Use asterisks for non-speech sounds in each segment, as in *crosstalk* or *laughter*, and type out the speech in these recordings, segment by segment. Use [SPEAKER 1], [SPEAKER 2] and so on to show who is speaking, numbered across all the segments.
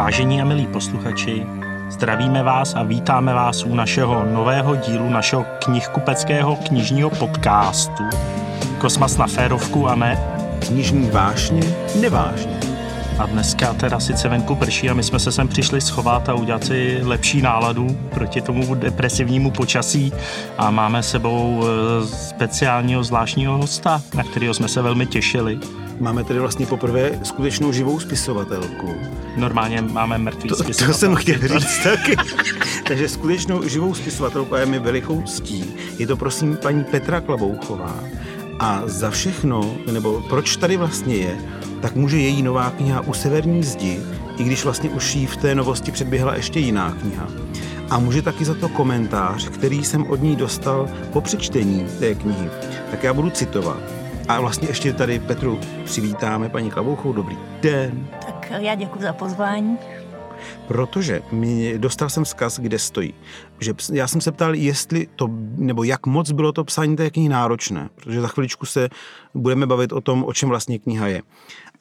[SPEAKER 1] Vážení a milí posluchači, zdravíme vás a vítáme vás u našeho nového dílu našeho knihkupeckého knižního podcastu Kosmas na férovku a ne.
[SPEAKER 2] Knižní vášně, nevážně.
[SPEAKER 1] A dneska teda sice venku prší a my jsme se sem přišli schovat a udělat si lepší náladu proti tomu depresivnímu počasí a máme sebou eh, speciálního zvláštního hosta, na kterého jsme se velmi těšili.
[SPEAKER 2] Máme tedy vlastně poprvé skutečnou živou spisovatelku.
[SPEAKER 1] Normálně máme mrtvý
[SPEAKER 2] to, to jsem chtěl říct taky. *laughs* Takže skutečnou živou spisovatelku a je mi velikou ctí. Je to prosím paní Petra Klabouchová. A za všechno, nebo proč tady vlastně je, tak může její nová kniha U severní zdi, i když vlastně už jí v té novosti předběhla ještě jiná kniha. A může taky za to komentář, který jsem od ní dostal po přečtení té knihy. Tak já budu citovat. A vlastně ještě tady Petru přivítáme, paní Klavouchou, dobrý den.
[SPEAKER 3] Tak já děkuji za pozvání.
[SPEAKER 2] Protože mi dostal jsem vzkaz, kde stojí. Že já jsem se ptal, jestli to, nebo jak moc bylo to psání té knihy náročné, protože za chviličku se budeme bavit o tom, o čem vlastně kniha je.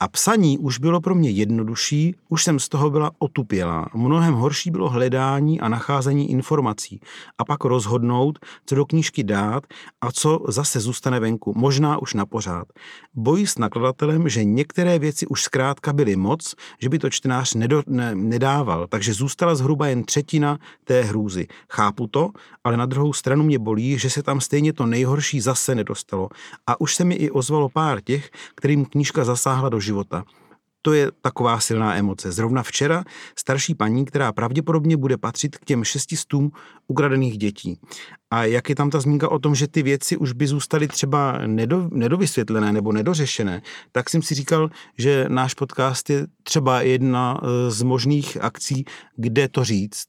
[SPEAKER 2] A psaní už bylo pro mě jednodušší, už jsem z toho byla otupělá. Mnohem horší bylo hledání a nacházení informací. A pak rozhodnout, co do knížky dát a co zase zůstane venku, možná už na pořád. Bojí s nakladatelem, že některé věci už zkrátka byly moc, že by to čtenář nedo, ne, nedával, takže zůstala zhruba jen třetina té hrůzy. Chápu to, ale na druhou stranu mě bolí, že se tam stejně to nejhorší zase nedostalo. A už se mi i ozvalo pár těch, kterým knížka zasáhla do života. To je taková silná emoce. Zrovna včera starší paní, která pravděpodobně bude patřit k těm šestistům ukradených dětí. A jak je tam ta zmínka o tom, že ty věci už by zůstaly třeba nedo, nedovysvětlené nebo nedořešené, tak jsem si říkal, že náš podcast je třeba jedna eh, z možných akcí, kde to říct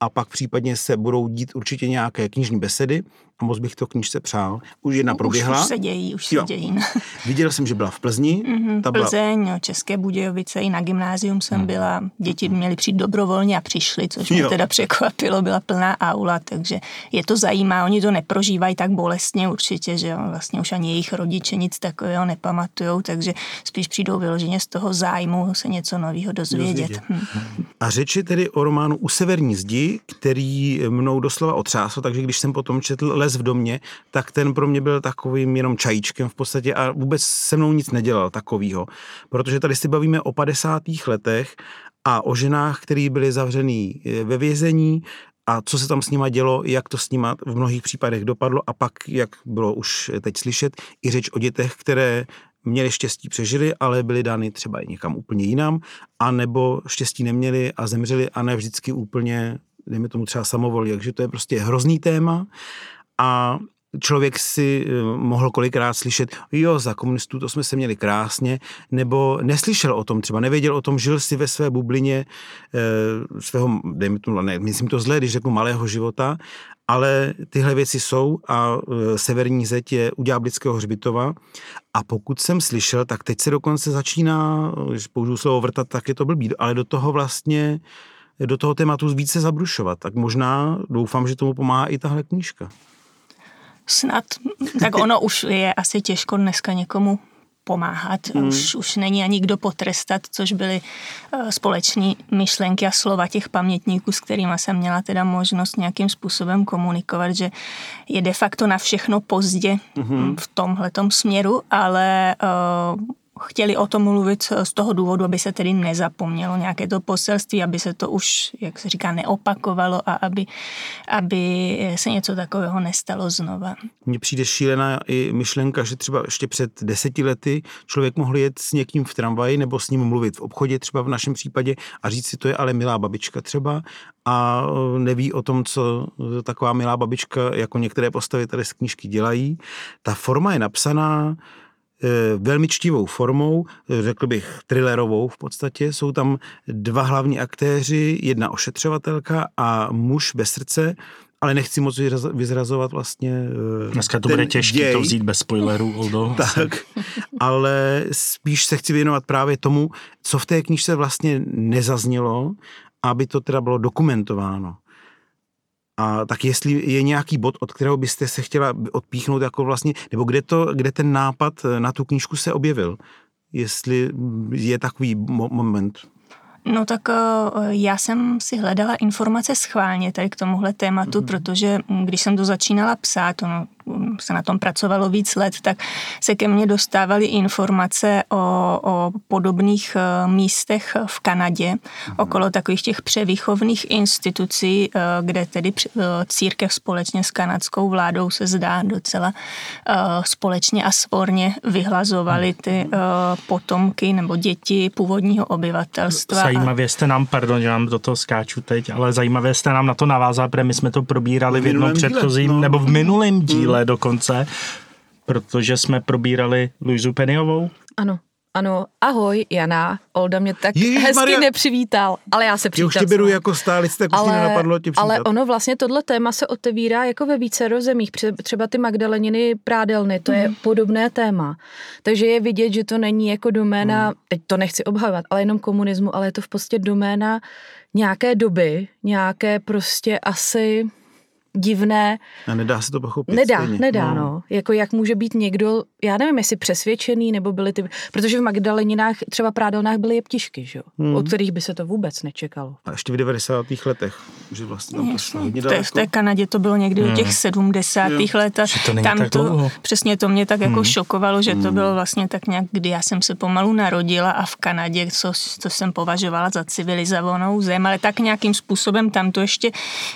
[SPEAKER 2] a pak případně se budou dít určitě nějaké knižní besedy a moc bych to knížce přál. Už jedna proběhla.
[SPEAKER 3] Už, už se dějí, už jo. se dějí. *laughs*
[SPEAKER 2] Viděl jsem, že byla v Plzni.
[SPEAKER 3] Mm-hmm, ta byla... Plzeň, jo, České Budějovice, i na gymnázium jsem mm. byla. Děti měly přijít dobrovolně a přišli, což mě jo. teda překvapilo, byla plná aula, takže je to zajímá. Oni to neprožívají tak bolestně určitě, že jo, vlastně už ani jejich rodiče nic takového nepamatujou, takže spíš přijdou vyloženě z toho zájmu se něco nového dozvědět. dozvědět.
[SPEAKER 2] Hm. A řeči tedy o románu U severní zdi, který mnou doslova otřásl, takže když jsem potom četl Les v domě, tak ten pro mě byl takovým jenom čajíčkem v podstatě a vůbec se mnou nic nedělal takovýho. Protože tady si bavíme o 50. letech a o ženách, které byly zavřený eh, ve vězení, a co se tam s nima dělo, jak to s nima v mnohých případech dopadlo a pak, jak bylo už teď slyšet, i řeč o dětech, které měli štěstí, přežili, ale byli dány třeba i někam úplně jinam, a nebo štěstí neměli a zemřeli a ne vždycky úplně, dejme tomu třeba samovolně. Takže to je prostě hrozný téma a člověk si eh, mohl kolikrát slyšet, jo, za komunistů to jsme se měli krásně, nebo neslyšel o tom, třeba nevěděl o tom, žil si ve své bublině e, svého, dejme tomu, ne, myslím to zle, když řeknu malého života, ale tyhle věci jsou a e, severní zeď je u Ďáblického hřbitova a pokud jsem slyšel, tak teď se dokonce začíná, když použiju slovo vrtat, tak je to blbý, ale do toho vlastně do toho tématu více zabrušovat. Tak možná doufám, že tomu pomáhá i tahle knížka.
[SPEAKER 3] Snad. Tak ono už je asi těžko dneska někomu pomáhat. Hmm. Už, už není ani kdo potrestat, což byly uh, společné myšlenky a slova těch pamětníků, s kterými jsem měla teda možnost nějakým způsobem komunikovat, že je de facto na všechno pozdě hmm. v tomhletom směru, ale uh, chtěli o tom mluvit z toho důvodu, aby se tedy nezapomnělo nějaké to poselství, aby se to už, jak se říká, neopakovalo a aby, aby se něco takového nestalo znova.
[SPEAKER 2] Mně přijde šílená i myšlenka, že třeba ještě před deseti lety člověk mohl jet s někým v tramvaji nebo s ním mluvit v obchodě, třeba v našem případě, a říct si, to je ale milá babička třeba a neví o tom, co taková milá babička, jako některé postavy tady z knížky dělají. Ta forma je napsaná Eh, velmi čtivou formou, eh, řekl bych thrillerovou v podstatě. Jsou tam dva hlavní aktéři, jedna ošetřovatelka a muž bez srdce, ale nechci moc vyzrazovat vlastně
[SPEAKER 1] eh, Dneska to bude těžké děj. to vzít bez spoilerů, Oldo. *laughs*
[SPEAKER 2] tak, ale spíš se chci věnovat právě tomu, co v té knižce vlastně nezaznělo, aby to teda bylo dokumentováno. A tak jestli je nějaký bod, od kterého byste se chtěla odpíchnout, jako vlastně, nebo kde, to, kde ten nápad na tu knížku se objevil? Jestli je takový mo- moment.
[SPEAKER 3] No tak eh, já jsem si hledala informace schválně tady k tomuhle tématu, mm-hmm. protože mm, když jsem to začínala psát, ono mm, se na tom pracovalo víc let, tak se ke mně dostávaly informace o, o podobných eh, místech v Kanadě, mm-hmm. okolo takových těch převýchovných institucí, eh, kde tedy církev společně s kanadskou vládou se zdá docela společně a svorně vyhlazovali ty potomky nebo děti původního obyvatelstva
[SPEAKER 1] zajímavě jste nám, pardon, že nám do toho skáču teď, ale zajímavě jste nám na to navázal, protože my jsme to probírali v, v jednom předchozím, no. nebo v minulém hmm. díle hmm. dokonce, protože jsme probírali Luizu Peniovou.
[SPEAKER 4] Ano. Ano, ahoj Jana, Olda mě tak Ježiš, hezky Maria. nepřivítal, ale já se přivítal.
[SPEAKER 2] už tě beru jako stálic, tak ale, už nenapadlo tě
[SPEAKER 4] Ale ono vlastně tohle téma se otevírá jako ve více rozemích, třeba ty Magdaleniny prádelny, to mm. je mhm. podobné téma. Takže je vidět, že to není jako doména, mm. teď to nechci obhajovat, ale jenom komunismu, ale je to v podstatě doména nějaké doby, nějaké prostě asi divné.
[SPEAKER 2] A nedá se to pochopit.
[SPEAKER 4] Nedá, stejně. nedá, no. no. Jako jak může být někdo, já nevím, jestli přesvědčený, nebo byly ty, protože v Magdaleninách, třeba Prádelnách byly jeptišky, že? Hmm. od kterých by se to vůbec nečekalo.
[SPEAKER 2] A ještě v 90. letech, že vlastně tam
[SPEAKER 3] to hodně daleko. V té Kanadě to bylo někdy hmm. u těch 70. Jo. let a to tam to, dlouho. přesně to mě tak jako hmm. šokovalo, že hmm. to bylo vlastně tak nějak, kdy já jsem se pomalu narodila a v Kanadě, co, co jsem považovala za civilizovanou zem, ale tak nějakým způsobem tam to ještě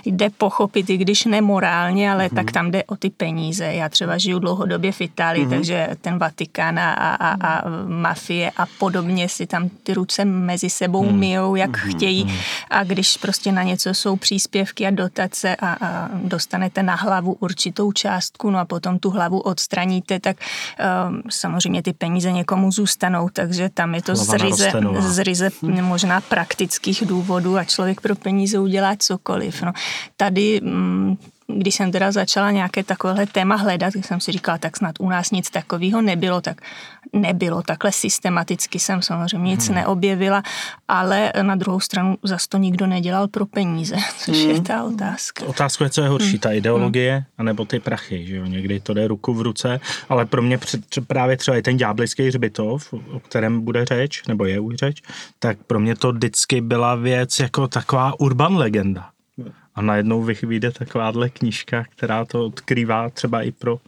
[SPEAKER 3] jde pochopit, i když nemorálně, ale mm. tak tam jde o ty peníze. Já třeba žiju dlouhodobě v Itálii, mm. takže ten Vatikán a, a, a mafie a podobně si tam ty ruce mezi sebou mm. myjou, jak mm. chtějí. A když prostě na něco jsou příspěvky a dotace a, a dostanete na hlavu určitou částku, no a potom tu hlavu odstraníte, tak um, samozřejmě ty peníze někomu zůstanou, takže tam je to zryze, zryze možná praktických důvodů a člověk pro peníze udělá cokoliv. No, tady mm, když jsem teda začala nějaké takovéhle téma hledat, tak jsem si říkala, tak snad u nás nic takového nebylo, tak nebylo. Takhle systematicky jsem samozřejmě nic hmm. neobjevila, ale na druhou stranu zase to nikdo nedělal pro peníze, *laughs* což hmm. je ta otázka.
[SPEAKER 1] Otázka je, co je horší, hmm. ta ideologie, hmm. anebo ty prachy, že jo, někdy to jde ruku v ruce, ale pro mě právě třeba i ten ďáblický hřbitov, o kterém bude řeč, nebo je už řeč, tak pro mě to vždycky byla věc jako taková urban legenda a najednou vyjde takováhle knížka, která to odkrývá třeba i pro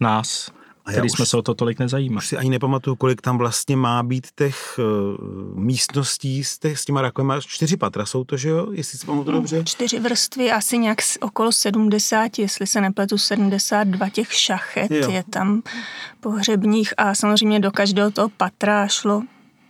[SPEAKER 1] nás, a který jsme se o to tolik nezajímali.
[SPEAKER 2] Už si ani nepamatuju, kolik tam vlastně má být těch uh, místností s, těch, s těma rakovima. Čtyři patra jsou to, že jo? Jestli si pamatuju dobře.
[SPEAKER 3] Čtyři vrstvy, asi nějak okolo 70, jestli se nepletu, 72 těch šachet jo. je tam pohřebních a samozřejmě do každého toho patra šlo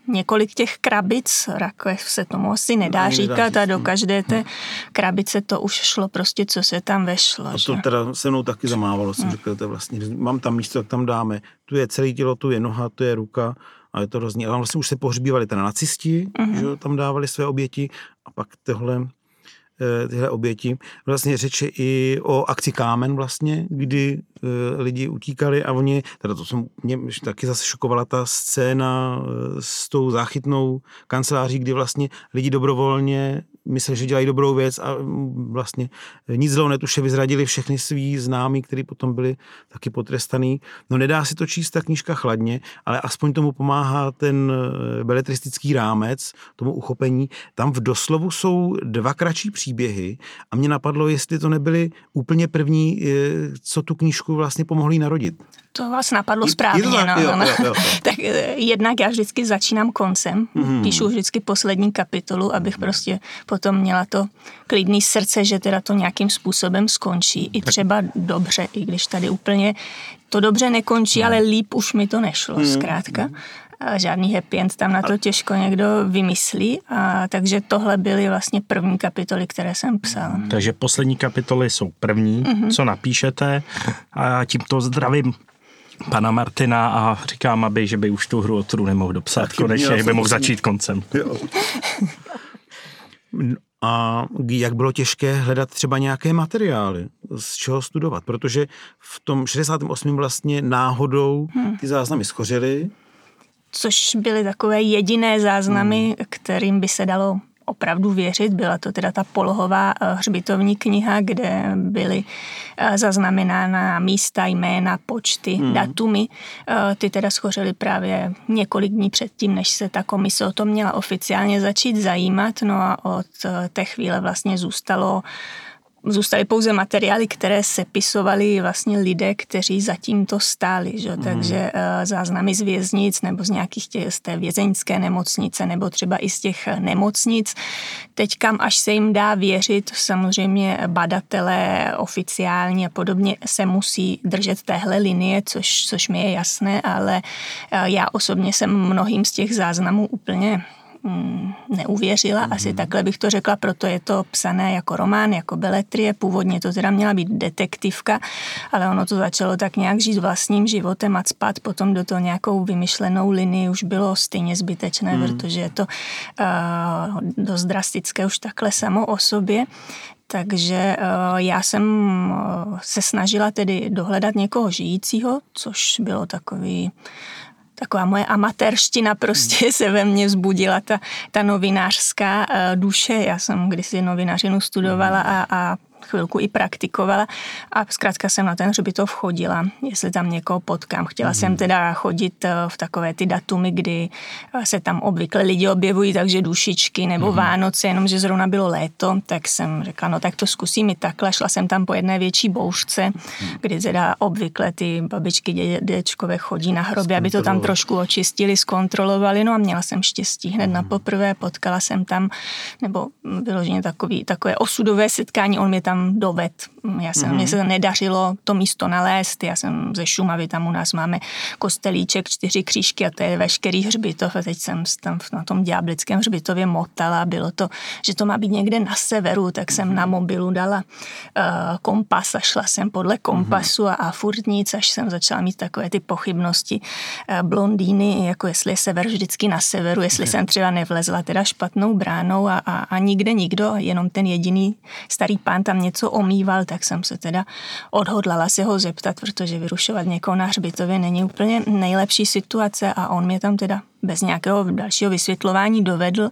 [SPEAKER 3] několik těch krabic, rakev se tomu asi nedá no, říkat nedá a do každé té krabice to už šlo prostě, co se tam vešlo. A
[SPEAKER 2] to že? teda se mnou taky zamávalo, jsem no. řekl, to vlastně, mám tam místo, tak tam dáme. Tu je celé tělo, tu je noha, tu je ruka a je to hrozný. A vlastně už se pohřbívali teda nacisti, uh-huh. že tam dávali své oběti a pak tohle tyhle oběti. Vlastně řeče i o akci Kámen vlastně, kdy eh, lidi utíkali a oni, teda to jsem, mě taky zase šokovala ta scéna eh, s tou záchytnou kanceláří, kdy vlastně lidi dobrovolně mysleli, že dělají dobrou věc a mm, vlastně nic zlou netuše vyzradili všechny svý známí, kteří potom byli taky potrestaný. No nedá si to číst ta knížka chladně, ale aspoň tomu pomáhá ten beletristický rámec, tomu uchopení. Tam v doslovu jsou dva kratší příběhy a mě napadlo, jestli to nebyly úplně první, eh, co tu knížku vlastně pomohli narodit.
[SPEAKER 3] To vás napadlo správně. to tak? No, jo, no. Jo, jo, *laughs* tak eh, jednak já vždycky začínám koncem, mm. píšu vždycky poslední kapitolu, abych prostě potom měla to klidný srdce, že teda to nějakým způsobem skončí. I třeba dobře, i když tady úplně to dobře nekončí, no. ale líp už mi to nešlo, mm. zkrátka. A žádný happy end tam na to těžko někdo vymyslí, a takže tohle byly vlastně první kapitoly, které jsem psal.
[SPEAKER 1] Takže poslední kapitoly jsou první, mm-hmm. co napíšete a tímto zdravím pana Martina a říkám, aby, že by už tu hru o nemohl dopsat konečně, by mohl začít koncem. Jo. *laughs*
[SPEAKER 2] A jak bylo těžké hledat třeba nějaké materiály, z čeho studovat, protože v tom 68. vlastně náhodou hmm. ty záznamy schořily.
[SPEAKER 3] Což byly takové jediné záznamy, hmm. kterým by se dalo opravdu věřit. Byla to teda ta polohová eh, hřbitovní kniha, kde byly eh, zaznamenána místa, jména, počty, hmm. datumy. Eh, ty teda schořely právě několik dní předtím, než se ta komise o tom měla oficiálně začít zajímat. No a od té chvíle vlastně zůstalo zůstaly pouze materiály, které sepisovali vlastně lidé, kteří zatím to stáli. Že? Mm. Takže uh, záznamy z věznic nebo z nějakých těch, z té vězeňské nemocnice nebo třeba i z těch nemocnic. Teď kam až se jim dá věřit, samozřejmě badatelé oficiálně a podobně se musí držet téhle linie, což, což mi je jasné, ale uh, já osobně jsem mnohým z těch záznamů úplně Mm, neuvěřila, mm-hmm. asi takhle bych to řekla, proto je to psané jako román, jako beletrie, původně to teda měla být detektivka, ale ono to začalo tak nějak žít vlastním životem a spát potom do toho nějakou vymyšlenou linii už bylo stejně zbytečné, mm. protože je to uh, dost drastické už takhle samo o sobě. Takže uh, já jsem uh, se snažila tedy dohledat někoho žijícího, což bylo takový taková moje amatérština prostě se ve mně vzbudila, ta, ta novinářská uh, duše. Já jsem kdysi novinařinu studovala a, a chvilku i praktikovala a zkrátka jsem na ten hřbitov chodila, jestli tam někoho potkám. Chtěla mm. jsem teda chodit eh, v takové ty datumy, kdy eh, se tam obvykle lidi objevují, takže dušičky nebo mm. Vánoce, jenomže zrovna bylo léto, tak jsem řekla, no tak to zkusím i takhle. Šla jsem tam po jedné větší bouřce, mm. kdy teda obvykle ty babičky, dědečkové chodí na hrobě, aby to tam trošku očistili, zkontrolovali. No a měla jsem štěstí hned mm. na poprvé, potkala jsem tam, nebo vyloženě takový, takové osudové setkání, on mě tam tam doved. Já jsem, mm-hmm. Mně se nedařilo to místo nalézt, já jsem ze Šumavy, tam u nás máme kostelíček, čtyři křížky a to je veškerý hřbitov a teď jsem tam na tom ďáblickém hřbitově motala, bylo to, že to má být někde na severu, tak jsem mm-hmm. na mobilu dala uh, kompas a šla jsem podle kompasu mm-hmm. a, a furt nic, až jsem začala mít takové ty pochybnosti uh, blondýny, jako jestli je sever vždycky na severu, jestli jsem třeba nevlezla teda špatnou bránou a, a, a nikde nikdo, jenom ten jediný starý pán tam něco omýval, tak jsem se teda odhodlala se ho zeptat, protože vyrušovat někoho na hřbitově není úplně nejlepší situace a on mě tam teda bez nějakého dalšího vysvětlování dovedl.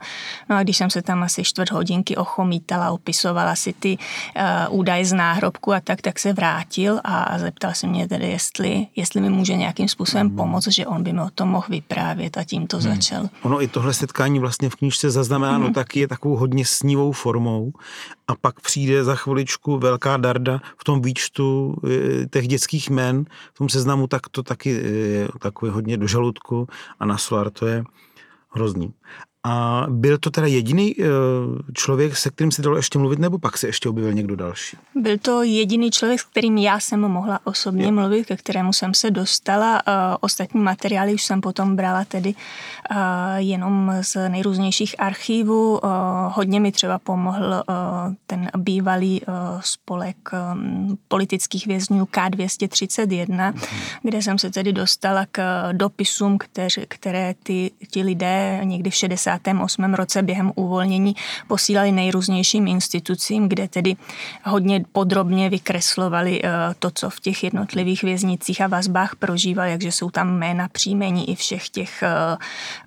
[SPEAKER 3] No a když jsem se tam asi čtvrt hodinky ochomítala, opisovala si ty uh, údaje z náhrobku a tak, tak se vrátil a zeptal se mě tedy, jestli, jestli mi může nějakým způsobem hmm. pomoct, že on by mi o tom mohl vyprávět a tím to hmm. začal.
[SPEAKER 2] Ono i tohle setkání vlastně v knížce zaznamenáno hmm. taky je takovou hodně snívou formou a pak přijde za chviličku velká darda v tom výčtu e, těch dětských men, v tom seznamu, tak to taky je takové hodně do žaludku a na solar to je hrozný. A byl to teda jediný eh, člověk, se kterým se dalo ještě mluvit, nebo pak se ještě objevil někdo další?
[SPEAKER 3] Byl to jediný člověk, s kterým já jsem mohla osobně je. mluvit, ke kterému jsem se dostala. Eh, ostatní materiály už jsem potom brala tedy eh, jenom z nejrůznějších archívů. Hodně mi třeba pomohl ten bývalý spolek politických vězňů K231, mhm. kde jsem se tedy dostala k dopisům, které, které ty, ti lidé někdy v 60 68. roce během uvolnění posílali nejrůznějším institucím, kde tedy hodně podrobně vykreslovali eh, to, co v těch jednotlivých věznicích a vazbách prožívali, jakže jsou tam jména příjmení i všech těch eh,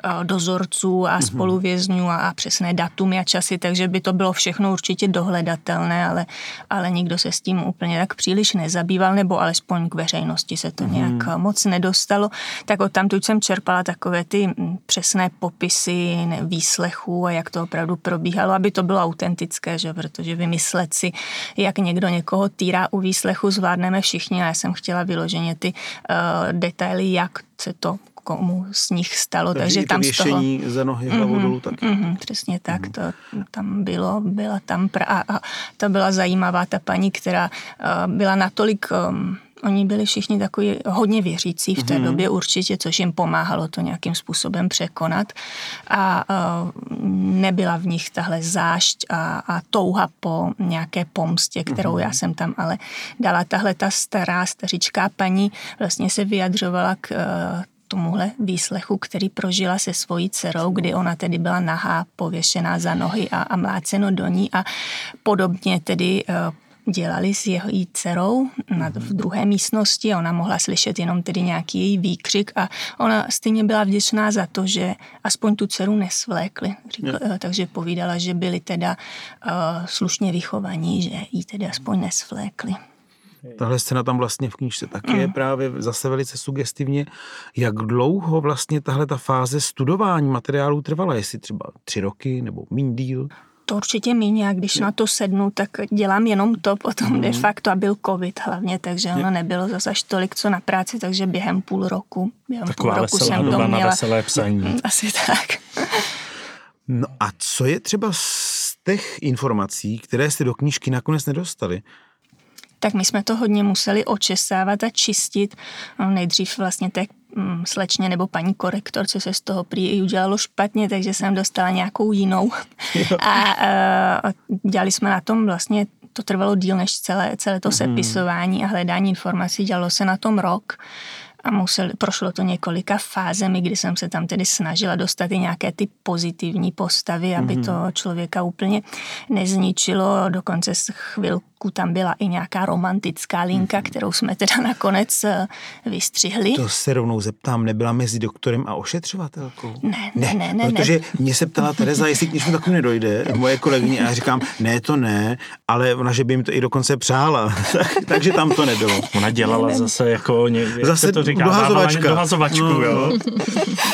[SPEAKER 3] eh, dozorců a mhm. spoluvězňů a přesné datumy a časy, takže by to bylo všechno určitě dohledatelné, ale, ale nikdo se s tím úplně tak příliš nezabýval, nebo alespoň k veřejnosti se to mm. nějak moc nedostalo. Tak od tamtud jsem čerpala takové ty hm, přesné popisy výslechů a jak to opravdu probíhalo, aby to bylo autentické, že? protože vymyslet si, jak někdo někoho týrá u výslechu, zvládneme všichni a já jsem chtěla vyloženě ty uh, detaily, jak se to komu z nich stalo, takže,
[SPEAKER 2] takže
[SPEAKER 3] tam
[SPEAKER 2] z toho... za nohy hlavou mm-hmm, dolů taky.
[SPEAKER 3] Mm-hmm, přesně tak, mm-hmm. to tam bylo, byla tam pra, a, a to byla zajímavá ta paní, která uh, byla natolik um, Oni byli všichni takový hodně věřící v té mm-hmm. době určitě, což jim pomáhalo to nějakým způsobem překonat. A uh, nebyla v nich tahle zášť a, a touha po nějaké pomstě, kterou mm-hmm. já jsem tam ale dala. Tahle ta stará stařičká paní vlastně se vyjadřovala k uh, tomuhle výslechu, který prožila se svojí dcerou, kdy ona tedy byla nahá, pověšená za nohy a, a mláceno do ní a podobně tedy uh, dělali s jeho jí dcerou na, v druhé místnosti. Ona mohla slyšet jenom tedy nějaký její výkřik a ona stejně byla vděčná za to, že aspoň tu dceru nesvlékli. Říkla, eh, takže povídala, že byli teda uh, slušně vychovaní, že jí tedy aspoň nesvlékli.
[SPEAKER 2] Tahle scéna tam vlastně v knížce taky mm. je právě zase velice sugestivně. Jak dlouho vlastně tahle ta fáze studování materiálů trvala? Jestli třeba tři roky nebo mín díl?
[SPEAKER 3] To určitě méně a když na to sednu, tak dělám jenom to potom mm. de facto a byl covid hlavně, takže ono nebylo zase až tolik co na práci, takže během půl roku, během
[SPEAKER 1] Taková
[SPEAKER 3] půl roku
[SPEAKER 1] jsem to měla. na veselé psaní. *laughs*
[SPEAKER 3] Asi tak.
[SPEAKER 2] No a co je třeba z těch informací, které jste do knížky nakonec nedostali?
[SPEAKER 3] Tak my jsme to hodně museli očesávat a čistit. No, nejdřív vlastně té mm, slečně nebo paní korektor, co se z toho prý udělalo špatně, takže jsem dostala nějakou jinou. A, a dělali jsme na tom vlastně, to trvalo díl než celé, celé to mhm. sepisování a hledání informací, dělalo se na tom rok a musel, prošlo to několika fázemi, kdy jsem se tam tedy snažila dostat i nějaké ty pozitivní postavy, aby mm-hmm. to člověka úplně nezničilo. Dokonce chvilku tam byla i nějaká romantická linka, mm-hmm. kterou jsme teda nakonec eh, vystřihli.
[SPEAKER 2] To se rovnou zeptám, nebyla mezi doktorem a ošetřovatelkou?
[SPEAKER 3] Ne, ne, ne. ne
[SPEAKER 2] protože
[SPEAKER 3] ne.
[SPEAKER 2] mě se ptala Tereza, jestli k něčemu takovým nedojde, moje kolegyně, a já říkám, ne, to ne, ale ona, že by jim to i dokonce přála, *laughs* takže tam to nebylo.
[SPEAKER 1] Ona dělala ne, ne. zase jako, jak
[SPEAKER 2] zase
[SPEAKER 1] to říká,
[SPEAKER 2] dohazovačka.
[SPEAKER 1] dohazovačku, no. jo.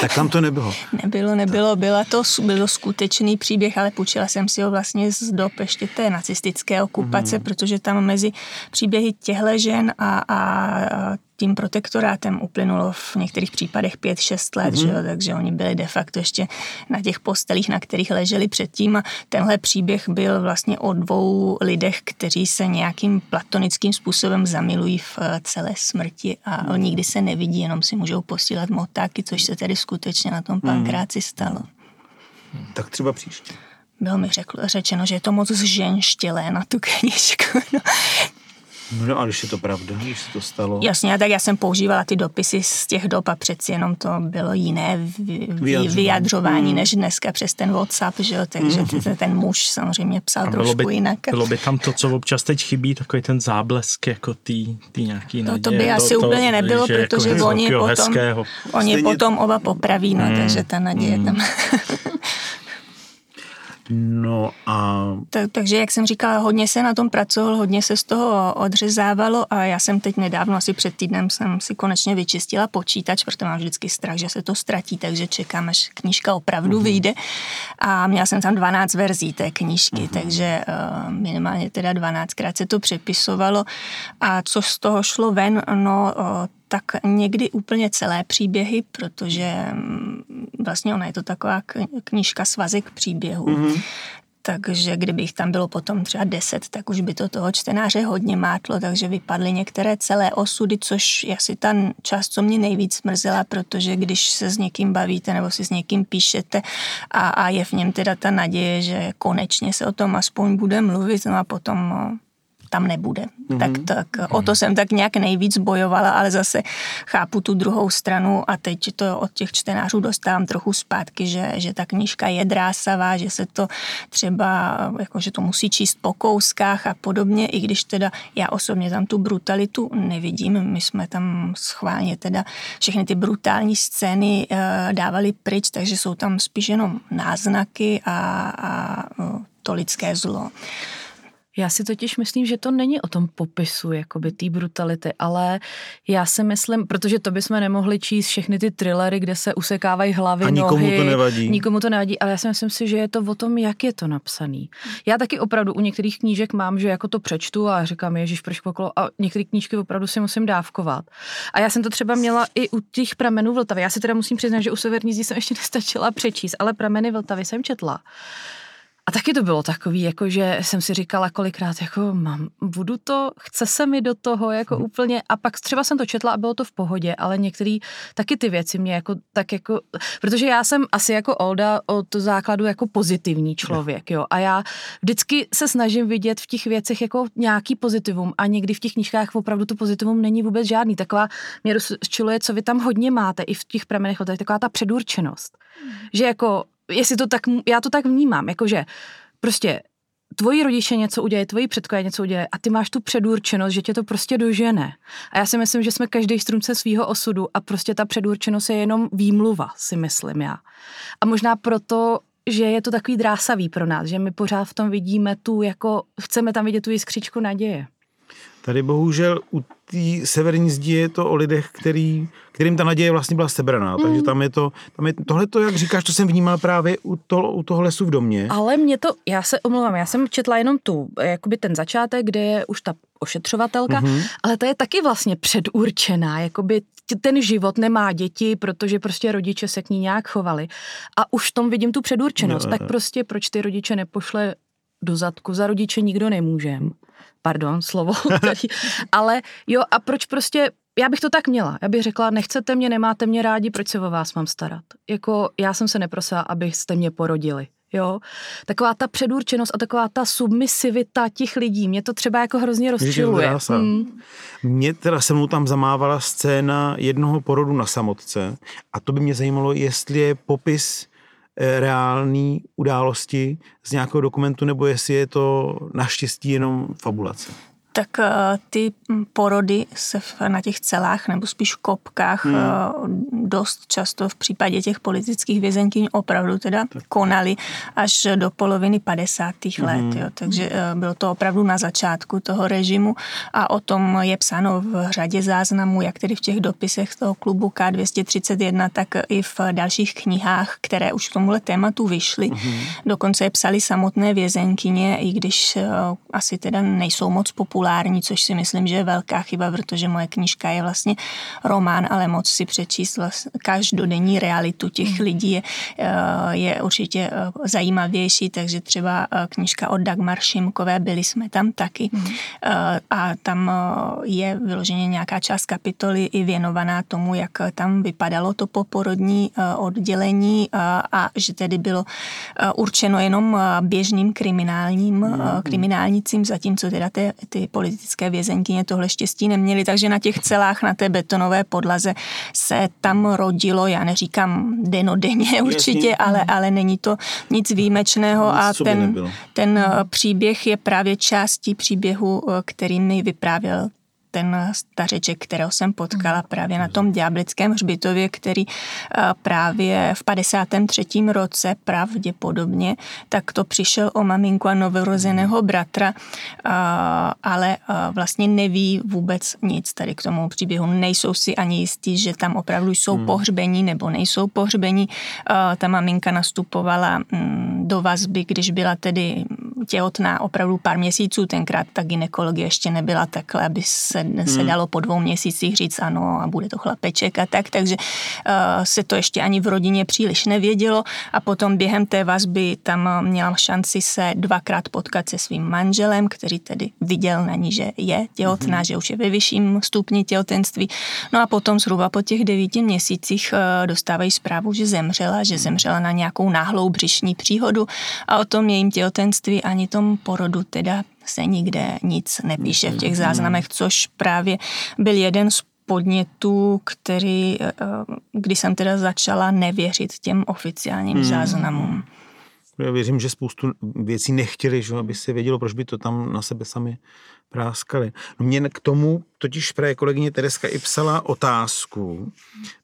[SPEAKER 2] tak tam to nebylo.
[SPEAKER 3] Nebylo, nebylo, byla to, byl skutečný příběh, ale půjčila jsem si ho vlastně z dob ještě té nacistické okupace, mm. protože tam mezi příběhy těchto žen a, a tím protektorátem uplynulo v některých případech 5-6 let, mm-hmm. že jo, takže oni byli de facto ještě na těch postelích, na kterých leželi předtím a tenhle příběh byl vlastně o dvou lidech, kteří se nějakým platonickým způsobem zamilují v eh, celé smrti a mm. nikdy se nevidí, jenom si můžou posílat motáky, což se tedy skutečně na tom mhm. pankráci stalo.
[SPEAKER 2] Tak třeba příště.
[SPEAKER 3] Bylo mi řekl, řečeno, že je to moc zženštělé na tu knižku. *laughs* No.
[SPEAKER 2] No a když je to pravda, když se to stalo?
[SPEAKER 3] Jasně, tak já jsem používala ty dopisy z těch dob a přeci jenom to bylo jiné vyjadřování, vyjadřování hmm. než dneska přes ten WhatsApp, že jo? takže hmm. ten muž samozřejmě psal a trošku
[SPEAKER 1] by,
[SPEAKER 3] jinak.
[SPEAKER 1] Bylo by tam to, co občas teď chybí, takový ten záblesk jako tý nějaký
[SPEAKER 3] naděje. To, to by asi to, úplně nebylo, protože jako oni potom, hezkého. oni Stejně... potom oba popraví, no, hmm. takže ta naděje hmm. tam *laughs*
[SPEAKER 2] No a...
[SPEAKER 3] Tak, takže, jak jsem říkala, hodně se na tom pracoval, hodně se z toho odřezávalo a já jsem teď nedávno, asi před týdnem, jsem si konečně vyčistila počítač, protože mám vždycky strach, že se to ztratí, takže čekám, až knížka opravdu uh-huh. vyjde. A měla jsem tam 12 verzí té knížky, uh-huh. takže uh, minimálně teda 12krát se to přepisovalo. A co z toho šlo ven, no uh, tak někdy úplně celé příběhy, protože mm, vlastně ona je to taková knížka svazek příběhů. Mm-hmm. Takže kdybych tam bylo potom třeba deset, tak už by to toho čtenáře hodně mátlo, takže vypadly některé celé osudy, což je asi ta část, co mě nejvíc mrzela, protože když se s někým bavíte nebo si s někým píšete a, a je v něm teda ta naděje, že konečně se o tom aspoň bude mluvit, no a potom no, tam nebude. Mm-hmm. Tak, tak o to jsem tak nějak nejvíc bojovala, ale zase chápu tu druhou stranu a teď to od těch čtenářů dostávám trochu zpátky, že, že ta knížka je drásavá, že se to třeba, jako, že to musí číst po kouskách a podobně, i když teda já osobně tam tu brutalitu nevidím. My jsme tam schválně teda všechny ty brutální scény e, dávali pryč, takže jsou tam spíš jenom náznaky a, a to lidské zlo.
[SPEAKER 4] Já si totiž myslím, že to není o tom popisu jakoby té brutality, ale já si myslím, protože to bychom nemohli číst všechny ty thrillery, kde se usekávají hlavy,
[SPEAKER 2] A nikomu
[SPEAKER 4] nohy,
[SPEAKER 2] to nevadí.
[SPEAKER 4] Nikomu to nevadí, ale já si myslím si, že je to o tom, jak je to napsaný. Já taky opravdu u některých knížek mám, že jako to přečtu a říkám, ježiš, proč poklo, a některé knížky opravdu si musím dávkovat. A já jsem to třeba měla i u těch pramenů Vltavy. Já si teda musím přiznat, že u Severní zdi jsem ještě *laughs* nestačila přečíst, ale prameny Vltavy jsem četla. A taky to bylo takový, jako že jsem si říkala kolikrát, jako mám, budu to, chce se mi do toho, jako hmm. úplně, a pak třeba jsem to četla a bylo to v pohodě, ale některé taky ty věci mě jako, tak jako, protože já jsem asi jako Olda od základu jako pozitivní člověk, jo, a já vždycky se snažím vidět v těch věcech jako nějaký pozitivum a někdy v těch knížkách opravdu to pozitivum není vůbec žádný, taková mě rozčiluje, co vy tam hodně máte i v těch pramenech, taková ta předurčenost, hmm. že jako jestli to tak, já to tak vnímám, jakože prostě tvoji rodiče něco udělají, tvoji předkové něco udělají a ty máš tu předurčenost, že tě to prostě dožene. A já si myslím, že jsme každý strunce svého osudu a prostě ta předurčenost je jenom výmluva, si myslím já. A možná proto že je to takový drásavý pro nás, že my pořád v tom vidíme tu, jako chceme tam vidět tu jiskřičku naděje.
[SPEAKER 2] Tady bohužel u té severní zdi je to o lidech, který, kterým ta naděje vlastně byla sebraná. Mm. Takže tam je to, tam je tohle to, jak říkáš, to jsem vnímal právě u, to, u toho lesu v domě.
[SPEAKER 4] Ale mě to, já se omlouvám, já jsem četla jenom tu, jakoby ten začátek, kde je už ta ošetřovatelka, mm-hmm. ale ta je taky vlastně předurčená, jakoby ten život nemá děti, protože prostě rodiče se k ní nějak chovali. A už v tom vidím tu předurčenost, no, tak prostě proč ty rodiče nepošle do zadku, za rodiče nikdo nemůže pardon, slovo, který, *laughs* ale jo, a proč prostě, já bych to tak měla, já bych řekla, nechcete mě, nemáte mě rádi, proč se o vás mám starat? Jako, já jsem se neprosila, abyste mě porodili. Jo, taková ta předurčenost a taková ta submisivita těch lidí, mě to třeba jako hrozně rozčiluje.
[SPEAKER 2] Hmm. Mě teda se mnou tam zamávala scéna jednoho porodu na samotce a to by mě zajímalo, jestli je popis reální události z nějakého dokumentu, nebo jestli je to naštěstí jenom fabulace
[SPEAKER 3] tak eh, ty porody se na těch celách nebo spíš kopkách hmm. Eh, dost často v případě těch politických vězenkyň opravdu teda tak. konaly až do poloviny 50. Hmm. let. Jo. Takže eh, bylo to opravdu na začátku toho režimu a o tom je psáno v řadě záznamů, jak tedy v těch dopisech toho klubu K231, tak i v dalších knihách, které už k tomuhle tématu vyšly. Hmm. Dokonce je psali samotné vězenkyně, i když asi teda nejsou moc populární populární, což si myslím, že je velká chyba, protože moje knížka je vlastně román, ale moc si přečíst vlastně každodenní realitu těch hmm. lidí je, eh, je určitě eh, zajímavější, takže třeba eh, knížka od Dagmar Šimkové, byli jsme tam taky hmm. a tam je vyloženě nějaká část kapitoly i věnovaná tomu, jak tam vypadalo to poporodní oddělení a že tedy bylo určeno jenom běžným kriminálním, hmm. kriminálnicím, zatímco teda ty, ty politické vězenkyně tohle štěstí neměly, takže na těch celách, na té betonové podlaze se tam rodilo, já neříkám denodenně určitě, ale, ale není to nic výjimečného a ten, ten příběh je právě částí příběhu, který mi vyprávěl ten stařeček, kterého jsem potkala hmm. právě na tom Ďáblickém hřbitově, který eh, právě v 53. roce pravděpodobně, tak to přišel o maminku a novorozeného hmm. bratra, eh, ale eh, vlastně neví vůbec nic tady k tomu příběhu. Nejsou si ani jistí, že tam opravdu jsou hmm. pohřbení nebo nejsou pohřbení. Ta maminka nastupovala mm, do vazby, když byla tedy těhotná opravdu pár měsíců, tenkrát ta ginekologie ještě nebyla takhle, aby se, hmm. se dalo po dvou měsících říct ano a bude to chlapeček a tak, takže uh, se to ještě ani v rodině příliš nevědělo a potom během té vazby tam měla šanci se dvakrát potkat se svým manželem, který tedy viděl na ní, že je těhotná, hmm. že už je ve vyšším stupni těhotenství. No a potom zhruba po těch devíti měsících uh, dostávají zprávu, že zemřela, že zemřela na nějakou náhlou břišní příhodu a o tom jejím těhotenství ani tom porodu teda se nikde nic nepíše v těch záznamech, což právě byl jeden z podnětů, který, eh, kdy jsem teda začala nevěřit těm oficiálním hmm. záznamům.
[SPEAKER 2] Já věřím, že spoustu věcí nechtěli, že aby se vědělo, proč by to tam na sebe sami práskali. No mě k tomu totiž právě kolegyně Tereska i psala otázku,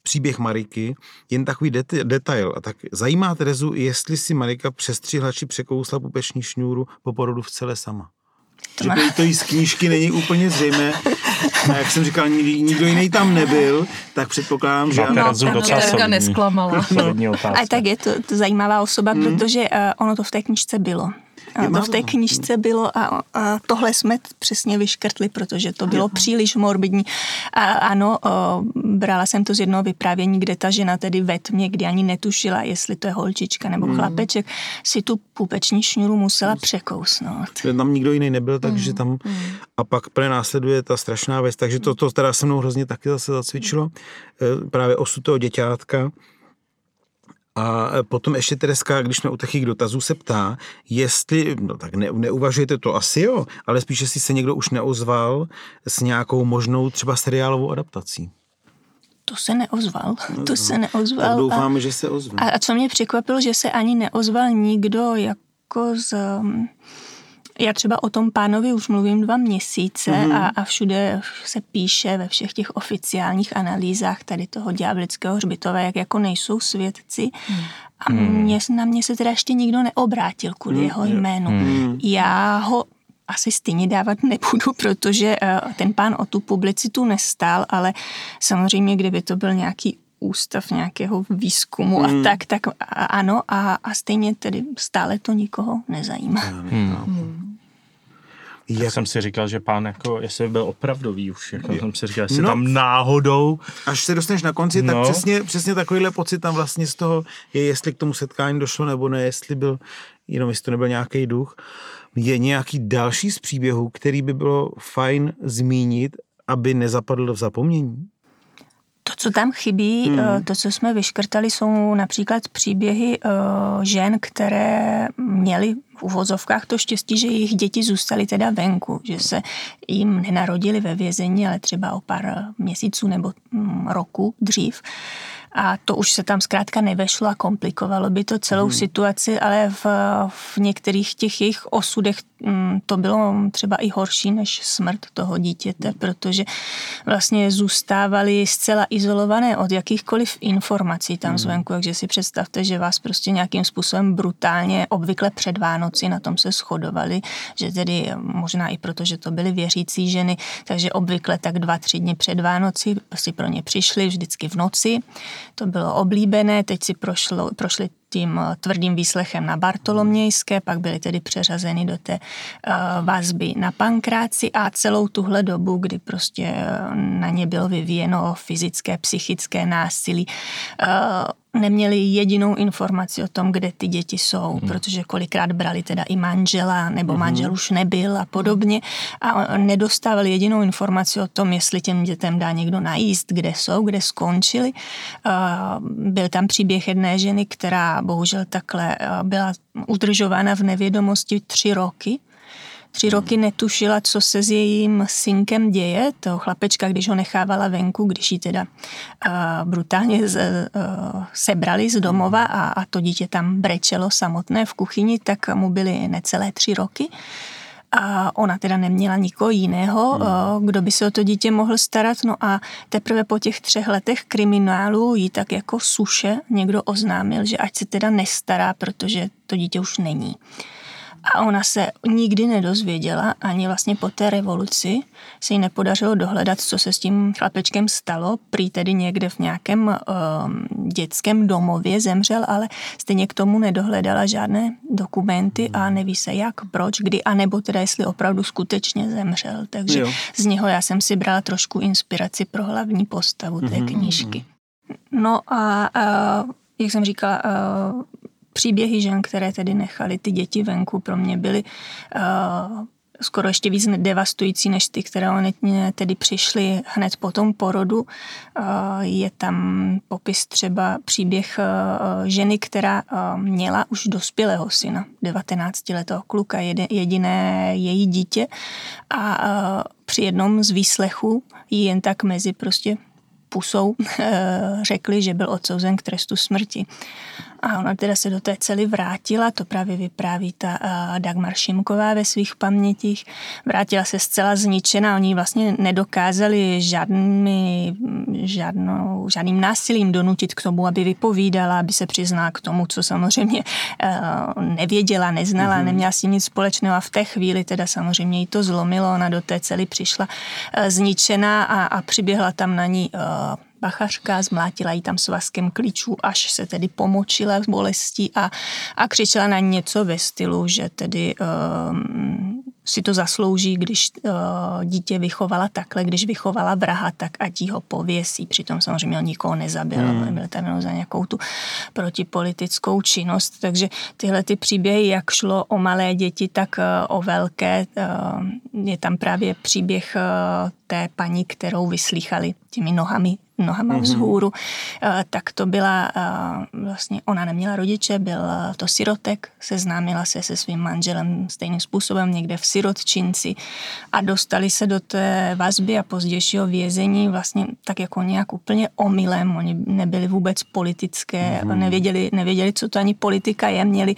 [SPEAKER 2] příběh Mariky, jen takový deta- detail. A tak zajímá Terezu, jestli si Marika přes tři hlači překousla pupeční šňůru po porodu v celé sama. To že to jí z knížky není úplně zřejmé. A jak jsem říkal, nikdo jiný tam nebyl, tak předpokládám, že...
[SPEAKER 4] No, Tereska nesklamala.
[SPEAKER 3] A tak je to, to zajímavá osoba, hmm. protože uh, ono to v té knížce bylo. A to v té knižce bylo a, a tohle jsme přesně vyškrtli, protože to bylo příliš morbidní. A ano, o, brala jsem to z jednoho vyprávění, kde ta žena tedy ve tmě, kdy ani netušila, jestli to je holčička nebo mm. chlapeček, si tu pupeční šňuru musela překousnout.
[SPEAKER 2] Tam nikdo jiný nebyl, takže tam mm. a pak pre následuje ta strašná věc, takže to, to teda se mnou hrozně taky zase zacvičilo. E, právě osud toho děťátka, a potom ještě Tereska, když jsme u těch dotazů, se ptá, jestli, no tak ne, neuvažujete to asi jo, ale spíš, jestli se někdo už neozval s nějakou možnou třeba seriálovou adaptací.
[SPEAKER 3] To se neozval, no, to se neozval. Tak
[SPEAKER 2] doufáme, a, že se ozval.
[SPEAKER 3] A, a co mě překvapilo, že se ani neozval nikdo jako z já třeba o tom pánovi už mluvím dva měsíce mm-hmm. a, a všude se píše ve všech těch oficiálních analýzách tady toho ďáblického hřbitova, jak jako nejsou svědci. Mm. A mě, na mě se teda ještě nikdo neobrátil kvůli mm. jeho jménu. Mm. Já ho asi stejně dávat nebudu, protože eh, ten pán o tu publicitu nestál, ale samozřejmě, kdyby to byl nějaký ústav nějakého výzkumu hmm. a tak, tak ano a, a stejně tedy stále to nikoho nezajímá. Hmm.
[SPEAKER 1] Hmm. Jak... Já jsem si říkal, že pán jako, jestli byl opravdový už, jako jsem si říkal, jestli no, tam náhodou.
[SPEAKER 2] Až se dostaneš na konci, no. tak přesně, přesně takovýhle pocit tam vlastně z toho je, jestli k tomu setkání došlo nebo ne, jestli byl, jenom jestli to nebyl nějaký duch. Je nějaký další z příběhů, který by bylo fajn zmínit, aby nezapadl v zapomnění?
[SPEAKER 3] To, co tam chybí, hmm. to, co jsme vyškrtali, jsou například příběhy eh, žen, které měly v uvozovkách to štěstí, že jejich děti zůstaly teda venku, že se jim nenarodili ve vězení, ale třeba o pár měsíců nebo mm, roku dřív a to už se tam zkrátka nevešlo a komplikovalo by to celou hmm. situaci, ale v, v některých těch jejich osudech mm, to bylo třeba i horší než smrt toho dítěte, protože vlastně zůstávali zcela izolované od jakýchkoliv informací tam hmm. zvenku, takže si představte, že vás prostě nějakým způsobem brutálně, obvykle před Vánoci na tom se shodovali, že tedy možná i proto, že to byly věřící ženy, takže obvykle tak dva, tři dny před Vánoci si pro ně přišli vždycky v noci to bylo oblíbené, teď si prošlo, prošli tím eh, tvrdým výslechem na Bartolomějské, pak byly tedy přeřazeny do té uh, vazby na pankráci a celou tuhle dobu, kdy prostě eh, na ně bylo vyvíjeno fyzické, psychické násilí, neměli jedinou informaci o tom, kde ty děti jsou, hmm. protože kolikrát brali teda i manžela, nebo hmm. manžel už nebyl a podobně a nedostávali jedinou informaci o tom, jestli těm dětem dá někdo najíst, kde jsou, kde skončili. Byl tam příběh jedné ženy, která bohužel takhle byla udržována v nevědomosti tři roky Tři roky netušila, co se s jejím synkem děje, toho chlapečka, když ho nechávala venku, když ji teda uh, brutálně z, uh, sebrali z domova a, a to dítě tam brečelo samotné v kuchyni, tak mu byly necelé tři roky. A ona teda neměla nikoho jiného, hmm. kdo by se o to dítě mohl starat. No a teprve po těch třech letech kriminálu jí tak jako suše někdo oznámil, že ať se teda nestará, protože to dítě už není. A ona se nikdy nedozvěděla, ani vlastně po té revoluci se jí nepodařilo dohledat, co se s tím chlapečkem stalo. Prý tedy někde v nějakém um, dětském domově zemřel, ale stejně k tomu nedohledala žádné dokumenty a neví se jak, proč, kdy, anebo teda jestli opravdu skutečně zemřel. Takže jo. z něho já jsem si brala trošku inspiraci pro hlavní postavu té mm-hmm. knížky. No a, a jak jsem říkala, příběhy žen, které tedy nechali ty děti venku, pro mě byly uh, skoro ještě víc devastující než ty, které oni tedy přišly hned po tom porodu. Uh, je tam popis třeba příběh uh, ženy, která měla už dospělého syna, 19-letého kluka, jediné její dítě a při jednom z výslechů jí jen tak mezi prostě pusou *laughs* řekli, že byl odsouzen k trestu smrti. A ona teda se do té cely vrátila, to právě vypráví ta Dagmar Šimková ve svých pamětích. Vrátila se zcela zničená, oni vlastně nedokázali žádnými, žádnou, žádným násilím donutit k tomu, aby vypovídala, aby se přiznala k tomu, co samozřejmě nevěděla, neznala, mm-hmm. neměla s tím nic společného a v té chvíli teda samozřejmě jí to zlomilo, ona do té cely přišla zničená a, a přiběhla tam na ní bachařka, zmlátila jí tam svazkem klíčů, až se tedy pomočila z bolestí a, a křičela na něco ve stylu, že tedy um, si to zaslouží, když uh, dítě vychovala takhle, když vychovala vraha, tak ať ho pověsí. Přitom samozřejmě on nikoho nezabil, hmm. byl tam jenom za nějakou tu protipolitickou činnost. Takže tyhle ty příběhy, jak šlo o malé děti, tak uh, o velké, uh, je tam právě příběh uh, té paní, kterou vyslýchali těmi nohami nohama mm-hmm. vzhůru, eh, tak to byla eh, vlastně, ona neměla rodiče, byl to sirotek, seznámila se se svým manželem stejným způsobem někde v sirotčinci a dostali se do té vazby a pozdějšího vězení vlastně tak jako nějak úplně omylem. Oni nebyli vůbec politické, mm-hmm. nevěděli, nevěděli, co to ani politika je, měli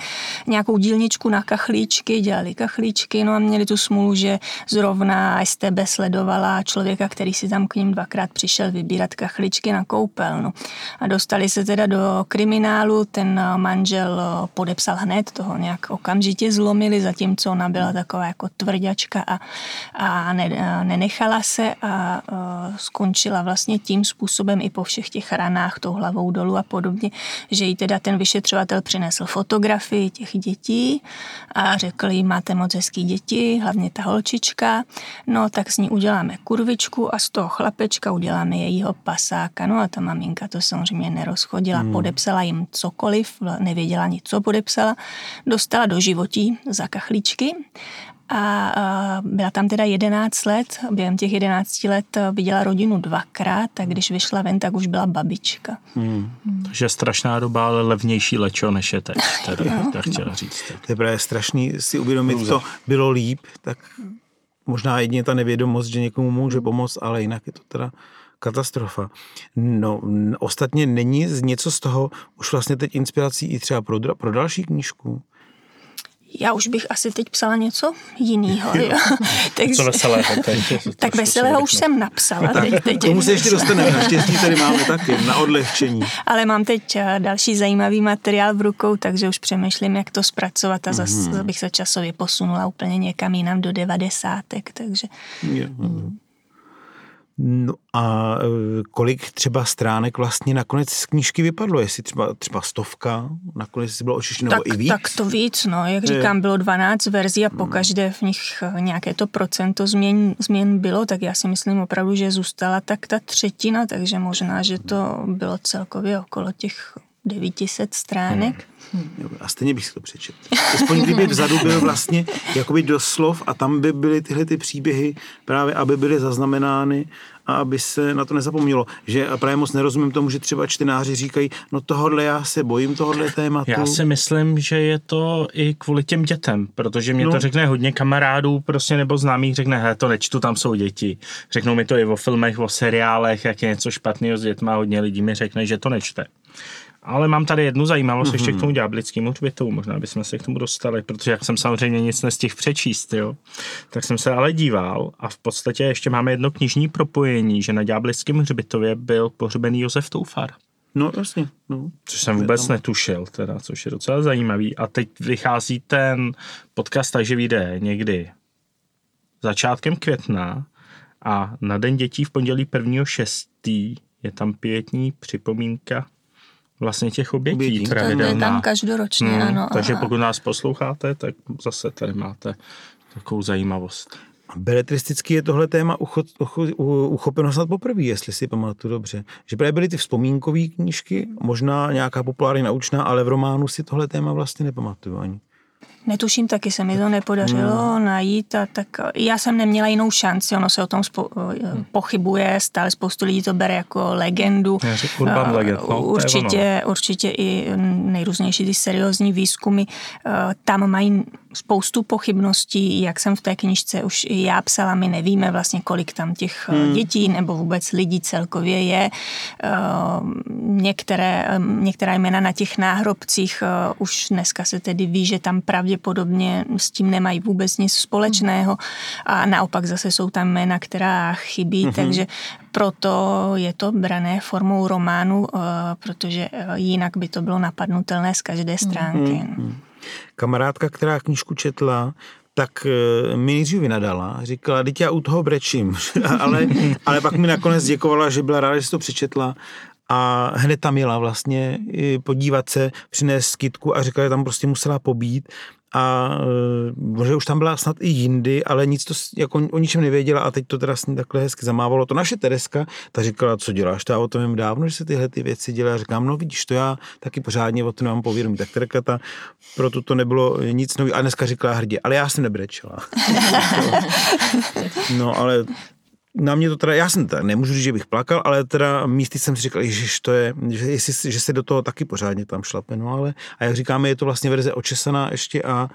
[SPEAKER 3] nějakou dílničku na kachlíčky, dělali kachlíčky, no a měli tu smůlu, že zrovna STB sledovala člověka, který si tam k ním dvakrát přišel vybírat kachličky na koupelnu. A dostali se teda do kriminálu, ten manžel podepsal hned, toho nějak okamžitě zlomili, zatímco ona byla taková jako tvrďačka a, a ne, nenechala se a, a skončila vlastně tím způsobem i po všech těch ranách, tou hlavou dolů a podobně, že jí teda ten vyšetřovatel přinesl fotografii těch dětí a řekl jí, máte moc hezký děti, hlavně ta holčička, no tak s ní uděláme kurvičku a z toho chlapečka uděláme jejího pasáka. No a ta maminka to samozřejmě nerozchodila, hmm. podepsala jim cokoliv, nevěděla nic, co podepsala, dostala do životí za kachlíčky a byla tam teda 11 let, během těch 11 let viděla rodinu dvakrát a když vyšla ven, tak už byla babička.
[SPEAKER 1] Hmm. Hmm. Takže strašná doba, ale levnější lečo, než je teď, teda, *laughs* tak chtěla říct. Tak.
[SPEAKER 2] To je právě strašný si uvědomit, to bylo líp, tak možná jedině ta nevědomost, že někomu může pomoct, ale jinak je to teda katastrofa. No, ostatně není něco z toho už vlastně teď inspirací i třeba pro, pro další knížku?
[SPEAKER 3] Já už bych asi teď psala něco jiného. *laughs*
[SPEAKER 1] Takže, co veselého teď?
[SPEAKER 3] tak veselého už jsem napsala. Tak, teď, teď.
[SPEAKER 2] Tomu se ještě dostaneme. Naštěstí tady máme *laughs* taky na odlehčení.
[SPEAKER 3] Ale mám teď eh, další zajímavý materiál v rukou, takže už přemýšlím, jak to zpracovat a zase mm. bych se časově posunula úplně někam jinam do devadesátek. Takže... Yeah. Mm.
[SPEAKER 2] No a e, kolik třeba stránek vlastně nakonec z knížky vypadlo? Jestli třeba, třeba stovka, nakonec bylo očištěno
[SPEAKER 3] tak,
[SPEAKER 2] i víc?
[SPEAKER 3] Tak to víc, no. Jak říkám, bylo 12 verzí a po hmm. každé v nich e, nějaké to procento změn, změn bylo, tak já si myslím opravdu, že zůstala tak ta třetina, takže možná, že to bylo celkově okolo těch 900 stránek.
[SPEAKER 2] Hmm. A stejně bych si to přečetl. *laughs* Aspoň kdyby vzadu byl vlastně jakoby doslov a tam by byly tyhle ty příběhy právě, aby byly zaznamenány a aby se na to nezapomnělo. Že právě moc nerozumím tomu, že třeba čtenáři říkají, no tohle já se bojím, tohle tématu.
[SPEAKER 1] Já si myslím, že je to i kvůli těm dětem, protože mě no. to řekne hodně kamarádů prostě nebo známých, řekne, he, to nečtu, tam jsou děti. Řeknou mi to i o filmech, o seriálech, jak je něco špatného s dětma, hodně lidí mi řekne, že to nečte. Ale mám tady jednu zajímavost mm-hmm. ještě k mhm. tomu ďáblickému hřbitovu, možná bychom se k tomu dostali, protože jak jsem samozřejmě nic nestihl přečíst, jo, tak jsem se ale díval a v podstatě ještě máme jedno knižní propojení, že na ďáblickém hřbitově byl pohřbený Josef Toufar.
[SPEAKER 2] No, jasně. No.
[SPEAKER 1] Což jsem vůbec tam. netušil, teda, což je docela zajímavý. A teď vychází ten podcast, takže vyjde někdy začátkem května a na Den dětí v pondělí 1.6. je tam pětní připomínka vlastně těch obětí, obětí.
[SPEAKER 3] pravidelná. To je tam každoročně, hmm, ano.
[SPEAKER 1] Takže pokud nás posloucháte, tak zase tady máte takovou zajímavost.
[SPEAKER 2] Beletristicky je tohle téma ucho, ucho, uchopeno snad poprvé, jestli si pamatuju dobře. Že právě byly ty vzpomínkové knížky, možná nějaká populární naučná, ale v románu si tohle téma vlastně nepamatuju ani.
[SPEAKER 3] Netuším, taky se mi to nepodařilo hmm. najít a tak já jsem neměla jinou šanci, ono se o tom spo, hmm. pochybuje, stále spoustu lidí to bere jako legendu.
[SPEAKER 1] Urban legend, no,
[SPEAKER 3] určitě, určitě i nejrůznější ty seriózní výzkumy tam mají spoustu pochybností, jak jsem v té knižce už i já psala, my nevíme vlastně, kolik tam těch hmm. dětí nebo vůbec lidí celkově je. Některé, některá jména na těch náhrobcích už dneska se tedy ví, že tam pravděpodobně s tím nemají vůbec nic společného a naopak zase jsou tam jména, která chybí, mm-hmm. takže proto je to brané formou románu, eh, protože eh, jinak by to bylo napadnutelné z každé stránky. Mm-hmm.
[SPEAKER 2] Kamarádka, která knížku četla, tak eh, mi nejdřív vynadala, říkala, teď já u toho brečím, *laughs* ale, ale pak mi nakonec děkovala, že byla ráda, že si to přečetla. A hned tam jela vlastně podívat se, přinést skitku a říkala, že tam prostě musela pobít a e, že už tam byla snad i jindy, ale nic to jako o ničem nevěděla a teď to teda takhle hezky zamávalo. To naše Tereska, ta říkala, co děláš, ta o tom jim dávno, že se tyhle ty věci dělá. Říkám, no vidíš, to já taky pořádně o to nemám povědomí. Tak Terka ta, proto to nebylo nic nového. A dneska říkala hrdě, ale já jsem nebrečela. *laughs* *laughs* no ale na mě to teda, já jsem teda, nemůžu říct, že bych plakal, ale teda místy jsem si říkal, že to je, že, jestli, že se do toho taky pořádně tam šlape, no ale, a jak říkáme, je to vlastně verze očesaná ještě a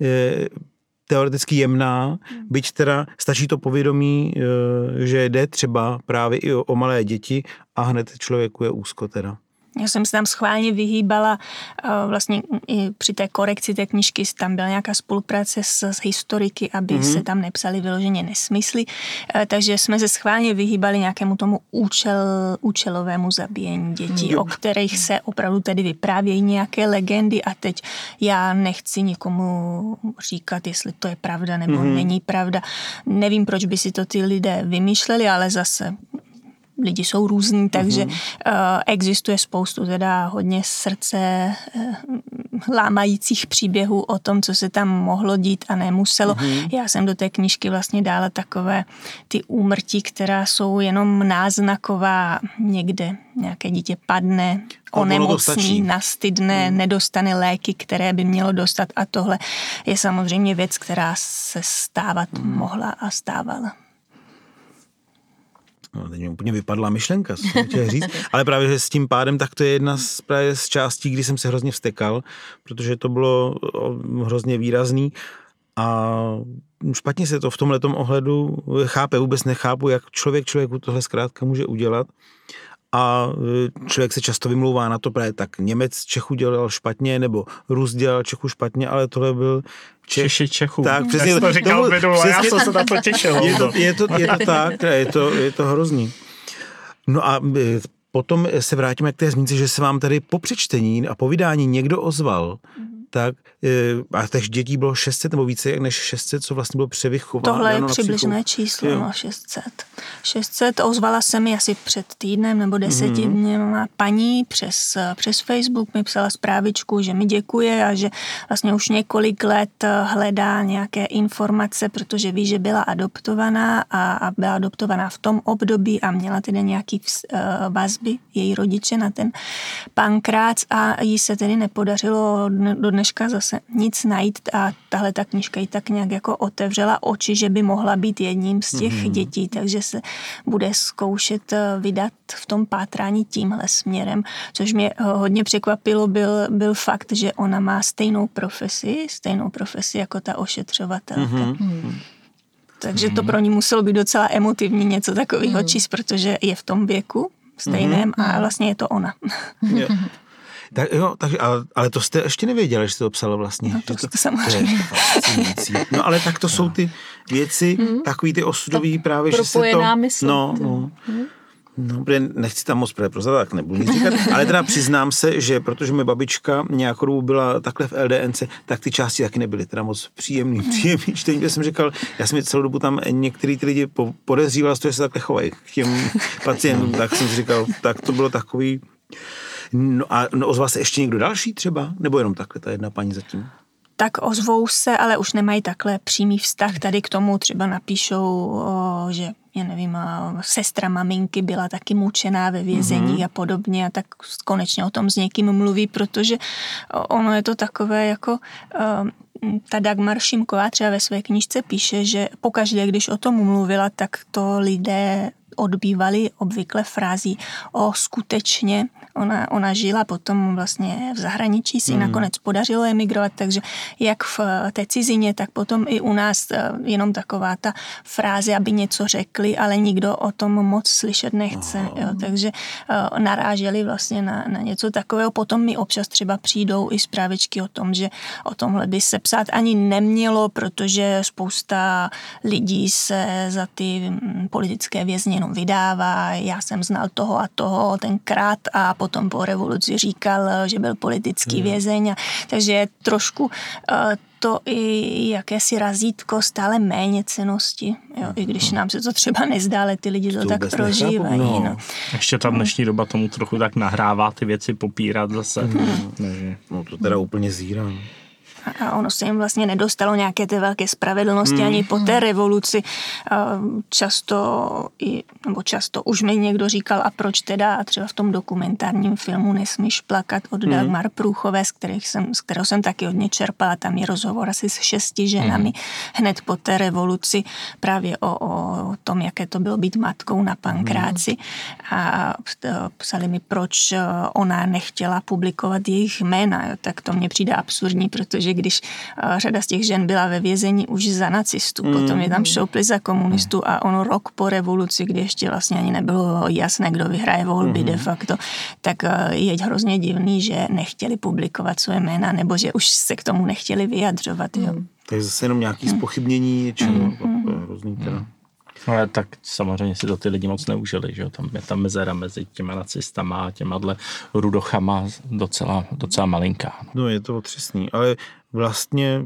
[SPEAKER 2] e, teoreticky jemná, hmm. byť teda stačí to povědomí, e, že jde třeba právě i o, o malé děti a hned člověku je úzko teda.
[SPEAKER 3] Já jsem se tam schválně vyhýbala, eh, vlastně i při té korekci té knižky tam byla nějaká spolupráce s, s historiky, aby mm-hmm. se tam nepsali vyloženě nesmysly, eh, takže jsme se schválně vyhýbali nějakému tomu účel, účelovému zabíjení dětí, jo. o kterých se opravdu tedy vyprávějí nějaké legendy a teď já nechci nikomu říkat, jestli to je pravda nebo mm-hmm. není pravda. Nevím, proč by si to ty lidé vymýšleli, ale zase lidi jsou různí, takže uh-huh. existuje spoustu teda hodně srdce uh, lámajících příběhů o tom, co se tam mohlo dít a nemuselo. Uh-huh. Já jsem do té knížky vlastně dala takové ty úmrtí, která jsou jenom náznaková někde. Nějaké dítě padne, onemocní, nastydne, hmm. nedostane léky, které by mělo dostat a tohle je samozřejmě věc, která se stávat hmm. mohla a stávala.
[SPEAKER 2] No, teď mi úplně vypadla myšlenka, co jsem chtěl říct. *laughs* Ale právě s tím pádem, tak to je jedna z, právě z částí, kdy jsem se hrozně vstekal, protože to bylo hrozně výrazný. A špatně se to v tomhle ohledu chápe, vůbec nechápu, jak člověk člověku tohle zkrátka může udělat a e, člověk se často vymlouvá na to právě tak Němec Čechu dělal špatně, nebo Rus dělal Čechu špatně, ale tohle byl
[SPEAKER 1] Čech. Češi Čechu.
[SPEAKER 2] Tak, přesně.
[SPEAKER 1] Jak to říkal minule, přesně, já jsem se na to těšil.
[SPEAKER 2] Je to, je to, je to tak, je to, je to hrozný. No a e, potom se vrátíme k té zmínce, že se vám tady po přečtení a po vydání někdo ozval, mm tak eh, a těch dětí bylo 600 nebo více než 600, co vlastně bylo převychováno.
[SPEAKER 3] Tohle je přibližné číslo, jo. no 600. 600, ozvala se mi asi před týdnem nebo deseti mm-hmm. dněma paní přes, přes Facebook, mi psala zprávičku, že mi děkuje a že vlastně už několik let hledá nějaké informace, protože ví, že byla adoptovaná a, a byla adoptovaná v tom období a měla tedy nějaký uh, vazby její rodiče na ten pankrác a jí se tedy nepodařilo do dnes dneška zase nic najít a tahle ta knižka ji tak nějak jako otevřela oči, že by mohla být jedním z těch mm-hmm. dětí, takže se bude zkoušet eh, vydat v tom pátrání tímhle směrem, což mě eh, hodně překvapilo, byl, byl fakt, že ona má stejnou profesi, stejnou profesi jako ta ošetřovatelka. Mm-hmm. Takže to mhm. pro ní muselo být docela emotivní něco takového mm. číst, protože je v tom věku stejném mm. a vlastně je to ona.
[SPEAKER 2] Jo. *laughs* Tak, jo, takže, ale, ale to jste ještě nevěděli, že jste to psala vlastně.
[SPEAKER 3] No,
[SPEAKER 2] to,
[SPEAKER 3] to, to samozřejmě.
[SPEAKER 2] To no ale tak to jsou ty věci, hmm. takový ty osudový právě, že se to...
[SPEAKER 4] Mysl,
[SPEAKER 2] no, no. Hmm. No, nechci tam moc prozat, tak nebudu nic říkat, ale teda přiznám se, že protože moje babička nějakou dobu byla takhle v LDNC, tak ty části taky nebyly teda moc příjemný, hmm. příjemný čtení, já jsem říkal, já jsem celou dobu tam některý ty lidi podezříval z toho, že se takhle chovají k těm pacientům, tak jsem si říkal, tak to bylo takový, No a no, ozval se ještě někdo další třeba? Nebo jenom takhle ta jedna paní zatím?
[SPEAKER 3] tak ozvou se, ale už nemají takhle přímý vztah. Tady k tomu třeba napíšou, o, že já nevím, sestra maminky byla taky mučená ve vězení mm-hmm. a podobně a tak konečně o tom s někým mluví, protože ono je to takové jako ta Dagmar Šimková třeba ve své knižce píše, že pokaždé, když o tom mluvila, tak to lidé odbývali obvykle frází o skutečně. Ona, ona žila potom vlastně v zahraničí, si hmm. nakonec podařilo emigrovat, takže jak v té cizině, tak potom i u nás eh, jenom taková ta fráze, aby něco řekli, ale nikdo o tom moc slyšet nechce. Jo, takže uh, naráželi vlastně na, na něco takového. Potom mi občas třeba přijdou i zprávičky o tom, že o tomhle by se psát ani nemělo, protože spousta lidí se za ty mm, politické vězně jenom vydává, já jsem znal toho a toho tenkrát a potom po revoluci říkal, že byl politický hmm. vězeň. A, takže je trošku uh, to i jakési razítko stále méně cenosti, jo, i když nám se to třeba nezdá, ale ty lidi to, to tak prožívají. No. No.
[SPEAKER 1] Ještě ta dnešní doba tomu trochu tak nahrává ty věci popírat zase. Hmm.
[SPEAKER 2] No to teda úplně zírám.
[SPEAKER 3] A ono se jim vlastně nedostalo nějaké té velké spravedlnosti hmm. ani po té revoluci. Často, i, nebo často už mi někdo říkal, a proč teda, a třeba v tom dokumentárním filmu Nesmíš plakat od hmm. Dagmar Průchové, z, kterých jsem, z kterého jsem taky hodně čerpala, tam je rozhovor asi s šesti ženami hmm. hned po té revoluci právě o, o tom, jaké to bylo být matkou na pankráci. Hmm. A psali mi, proč ona nechtěla publikovat jejich jména, jo, tak to mně přijde absurdní, protože když uh, řada z těch žen byla ve vězení už za nacistů, mm. potom je tam šoupli za komunistů a ono rok po revoluci, kdy ještě vlastně ani nebylo jasné, kdo vyhraje volby mm. de facto, tak uh, je hrozně divný, že nechtěli publikovat své jména nebo že už se k tomu nechtěli vyjadřovat. Jo. Mm.
[SPEAKER 2] Takže zase jenom nějaké spochybnění něčeho, mm. hrozný teda. Mm.
[SPEAKER 1] No tak samozřejmě si to ty lidi moc neužili, že jo? Tam je ta mezera mezi těma nacistama a těma rudochama docela, docela malinká.
[SPEAKER 2] No. no je to otřesný, ale vlastně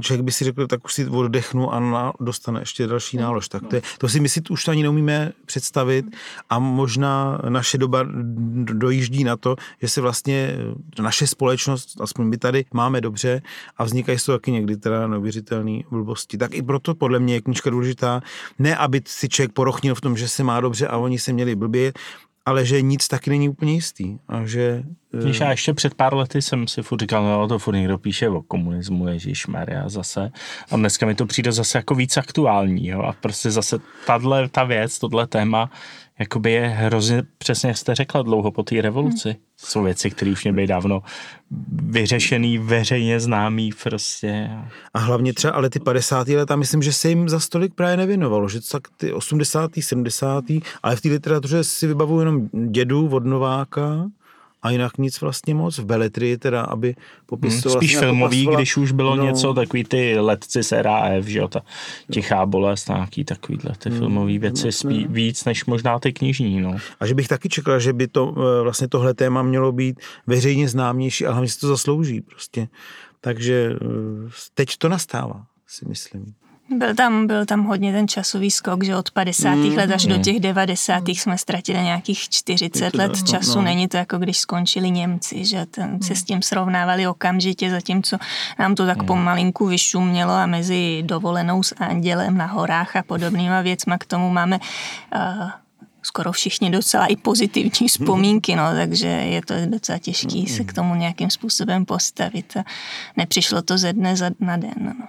[SPEAKER 2] člověk by si řekl, tak už si oddechnu a na, dostane ještě další hmm. nálož. Tak to, je, to si my si už ani neumíme představit a možná naše doba dojíždí na to, že se vlastně naše společnost, aspoň my tady máme dobře a vznikají z toho taky někdy teda neuvěřitelné blbosti. Tak i proto podle mě je knižka důležitá. Ne, aby si člověk porochnil v tom, že se má dobře a oni se měli blbě, ale že nic taky není úplně jistý. A že,
[SPEAKER 1] Víš, já ještě před pár lety jsem si furt říkal, no to furt někdo píše o komunismu, Ježíš Maria zase. A dneska mi to přijde zase jako víc aktuální, jo. A prostě zase tahle, ta věc, tohle téma jakoby je hrozně, přesně jak jste řekla, dlouho po té revoluci. Hmm. Jsou věci, které už měly dávno vyřešený, veřejně známý prostě.
[SPEAKER 2] A hlavně třeba ale ty 50. leta, myslím, že se jim za stolik právě nevěnovalo, že tak ty 80. 70. ale v té literatuře si vybavuju jenom dědu od Nováka, a jinak nic vlastně moc. V beletrii teda, aby popisoval...
[SPEAKER 1] Hmm, spíš vlastně filmový, popisovala, když už bylo no, něco, takový ty letci z RAF, že jo, ta tichá bolest, nějaký takovýhle ty hmm, filmové věci, spí, víc než možná ty knižní, no.
[SPEAKER 2] A že bych taky čekal, že by to eh, vlastně tohle téma mělo být veřejně známější a hlavně si to zaslouží prostě. Takže eh, teď to nastává, si myslím.
[SPEAKER 3] Byl tam, byl tam hodně ten časový skok, že od 50. Mm, let až mm. do těch 90. jsme ztratili nějakých 40 let no, času. No. Není to jako když skončili Němci, že ten, mm. se s tím srovnávali okamžitě, zatímco nám to tak mm. pomalinku vyšumělo a mezi dovolenou s andělem na horách a podobnýma věcma k tomu máme uh, skoro všichni docela i pozitivní *laughs* vzpomínky, no, takže je to docela těžký se k tomu nějakým způsobem postavit a nepřišlo to ze dne za na den. No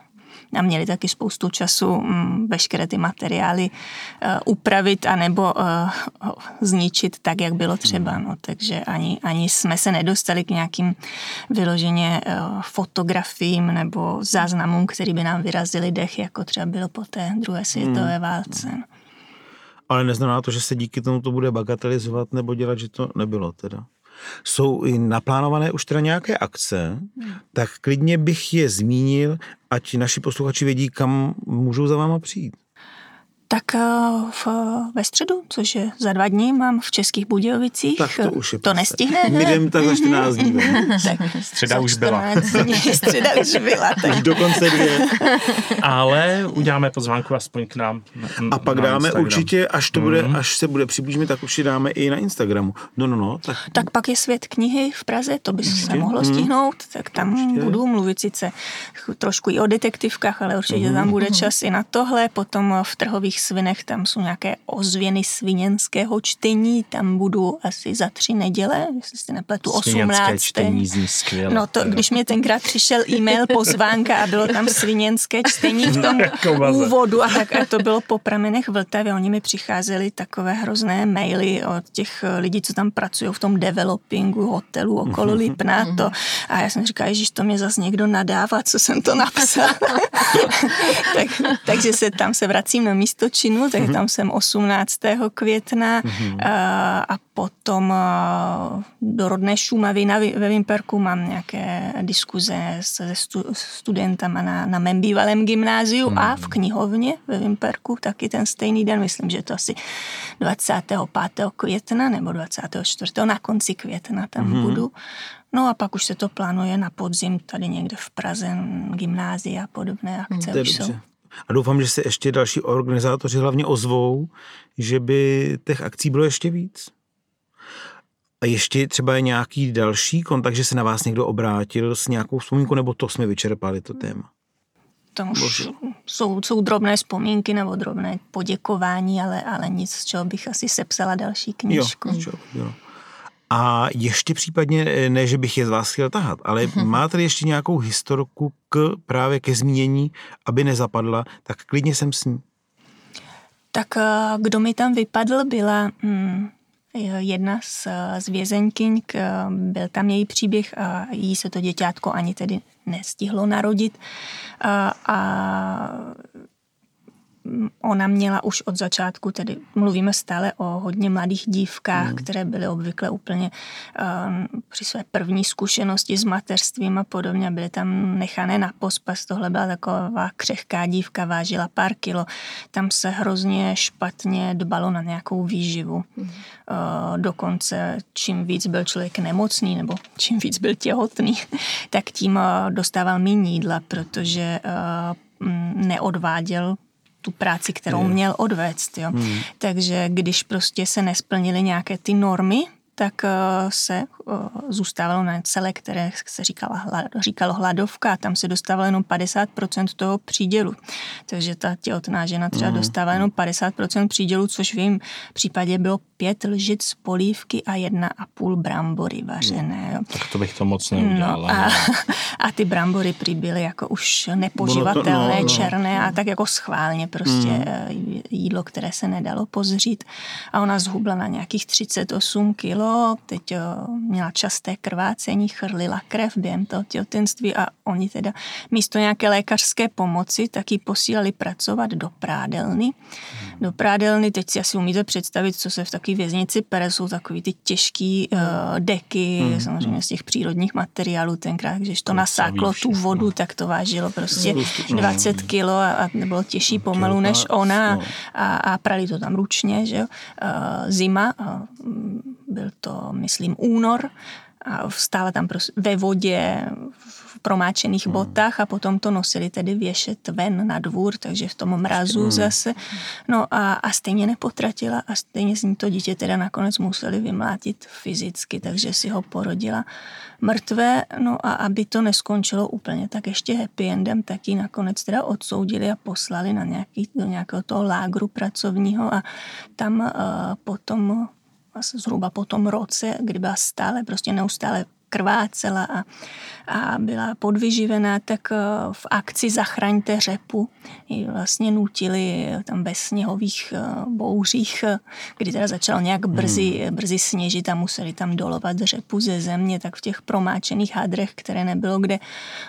[SPEAKER 3] a měli taky spoustu času mm, veškeré ty materiály eh, upravit anebo eh, zničit tak, jak bylo třeba. No. Takže ani, ani jsme se nedostali k nějakým vyloženě eh, fotografiím nebo záznamům, který by nám vyrazili dech, jako třeba bylo po té druhé světové hmm. válce. No.
[SPEAKER 2] Ale neznamená to, že se díky tomu to bude bagatelizovat nebo dělat, že to nebylo teda? Jsou i naplánované už teda nějaké akce, hmm. tak klidně bych je zmínil, ať naši posluchači vědí, kam můžou za váma přijít.
[SPEAKER 3] Tak eh, v, ve středu, což je za dva dní, mám v Českých Budějovicích.
[SPEAKER 2] Tak to už je
[SPEAKER 3] To nestihne.
[SPEAKER 2] My jdem *laughs* tak za 14 dní.
[SPEAKER 1] Středa už byla.
[SPEAKER 3] Dní, *laughs* středa už byla. Tak.
[SPEAKER 2] Už dokonce dvě.
[SPEAKER 1] Ale uděláme pozvánku aspoň k nám.
[SPEAKER 2] Na, A pak dáme Instagram. určitě, až to bude, mm. až se bude přiblížíme, tak určitě dáme i na Instagramu. No, no, no. Tak,
[SPEAKER 3] tak pak je svět knihy v Praze, to by se mohlo mm. stihnout, tak tam určitě. budu mluvit sice trošku i o detektivkách, ale určitě mm. tam bude čas i na tohle. Potom v trhových svinech, tam jsou nějaké ozvěny sviněnského čtení, tam budu asi za tři neděle, jestli si nepletu, 18.
[SPEAKER 1] čtení zní skvěle.
[SPEAKER 3] No to, když mě tenkrát přišel e-mail, pozvánka a bylo tam sviněnské čtení v tom úvodu a tak a to bylo po pramenech Vltavy, oni mi přicházeli takové hrozné maily od těch lidí, co tam pracují v tom developingu hotelu okolo mhm. Lipna to a já jsem říkala, že to mě zase někdo nadává, co jsem to napsal. *laughs* tak, takže se tam se vracím na místo činu, tak mm-hmm. tam jsem 18. května mm-hmm. a, potom do rodné Šumavy na, ve Vimperku mám nějaké diskuze se stu, studentama na, na mém bývalém gymnáziu mm-hmm. a v knihovně ve Vimperku taky ten stejný den, myslím, že to asi 25. května nebo 24. na konci května tam mm-hmm. budu. No a pak už se to plánuje na podzim tady někde v Praze, gymnázia a podobné akce už jsou.
[SPEAKER 2] A doufám, že se ještě další organizátoři hlavně ozvou, že by těch akcí bylo ještě víc. A ještě třeba je nějaký další kontakt, že se na vás někdo obrátil s nějakou vzpomínkou, nebo to jsme vyčerpali to téma?
[SPEAKER 3] Tam už jsou, jsou drobné vzpomínky nebo drobné poděkování, ale, ale nic, z čeho bych asi sepsala další knížku.
[SPEAKER 2] Jo, jo. A ještě případně, eh, ne, že bych je z vás chtěl tahat, ale máte ještě nějakou historku k právě ke zmínění, aby nezapadla, tak klidně jsem s ní.
[SPEAKER 3] Tak eh, kdo mi tam vypadl, byla hmm, jedna z, z vězeňkyň, byl tam její příběh a jí se to děťátko ani tedy nestihlo narodit. A, a ona měla už od začátku, tedy mluvíme stále o hodně mladých dívkách, mm. které byly obvykle úplně um, při své první zkušenosti s mateřstvím a podobně, byly tam nechané na pospas. Tohle byla taková křehká dívka, vážila pár kilo. Tam se hrozně špatně dbalo na nějakou výživu. Mm. Uh, dokonce čím víc byl člověk nemocný nebo čím víc byl těhotný, *laughs* tak tím uh, dostával méně jídla, protože uh, neodváděl tu práci, kterou měl odvést. Jo. Hmm. Takže když prostě se nesplnily nějaké ty normy, tak eh, se eh, zůstávalo na celé, které se říkala, říkalo hladovka, tam se dostávalo jenom 50% toho přídělu. Takže ta těhotná žena třeba mm. dostávala jenom 50% přídělu, což v jejím případě bylo pět lžic polívky a jedna a půl brambory vařené. Jo.
[SPEAKER 1] Tak to bych to moc neudělala.
[SPEAKER 3] No, a, *laughs* a ty brambory byly jako už nepoživatelné, to, no, no. černé a tak jako schválně prostě mm. jídlo, které se nedalo pozřít. A ona zhubla na nějakých 38 kilo teď eh, měla časté krvácení, chrlila krev během toho těhotenství a oni teda místo nějaké lékařské pomoci taky posílali pracovat do prádelny. Hmm. Do prádelny, teď si asi umíte představit, co se v takové věznici pere, jsou takový ty těžký uh, deky, hmm. samozřejmě z těch přírodních materiálů tenkrát, když to nasáklo tu vodu, tak to vážilo prostě 20 kilo a, a bylo těžší pomalu než ona a, a prali to tam ručně, že jo. Uh, zima, uh, byl to, myslím, únor, a stále tam ve vodě, v promáčených hmm. botách a potom to nosili tedy věšet ven na dvůr, takže v tom mrazu hmm. zase. No a, a stejně nepotratila a stejně z ní to dítě teda nakonec museli vymlátit fyzicky, takže si ho porodila mrtvé. No a aby to neskončilo úplně tak ještě happy endem, tak ji nakonec teda odsoudili a poslali na nějaký, do nějakého toho lágru pracovního a tam uh, potom zhruba po tom roce, kdy byla stále, prostě neustále krvácela a, a byla podvyživená, tak eh, v akci Zachraňte řepu ji vlastně nutili tam bez sněhových eh, bouřích, eh, kdy teda začalo nějak brzy, hmm. brzy sněžit a museli tam dolovat řepu ze země, tak v těch promáčených hadrech, které nebylo kde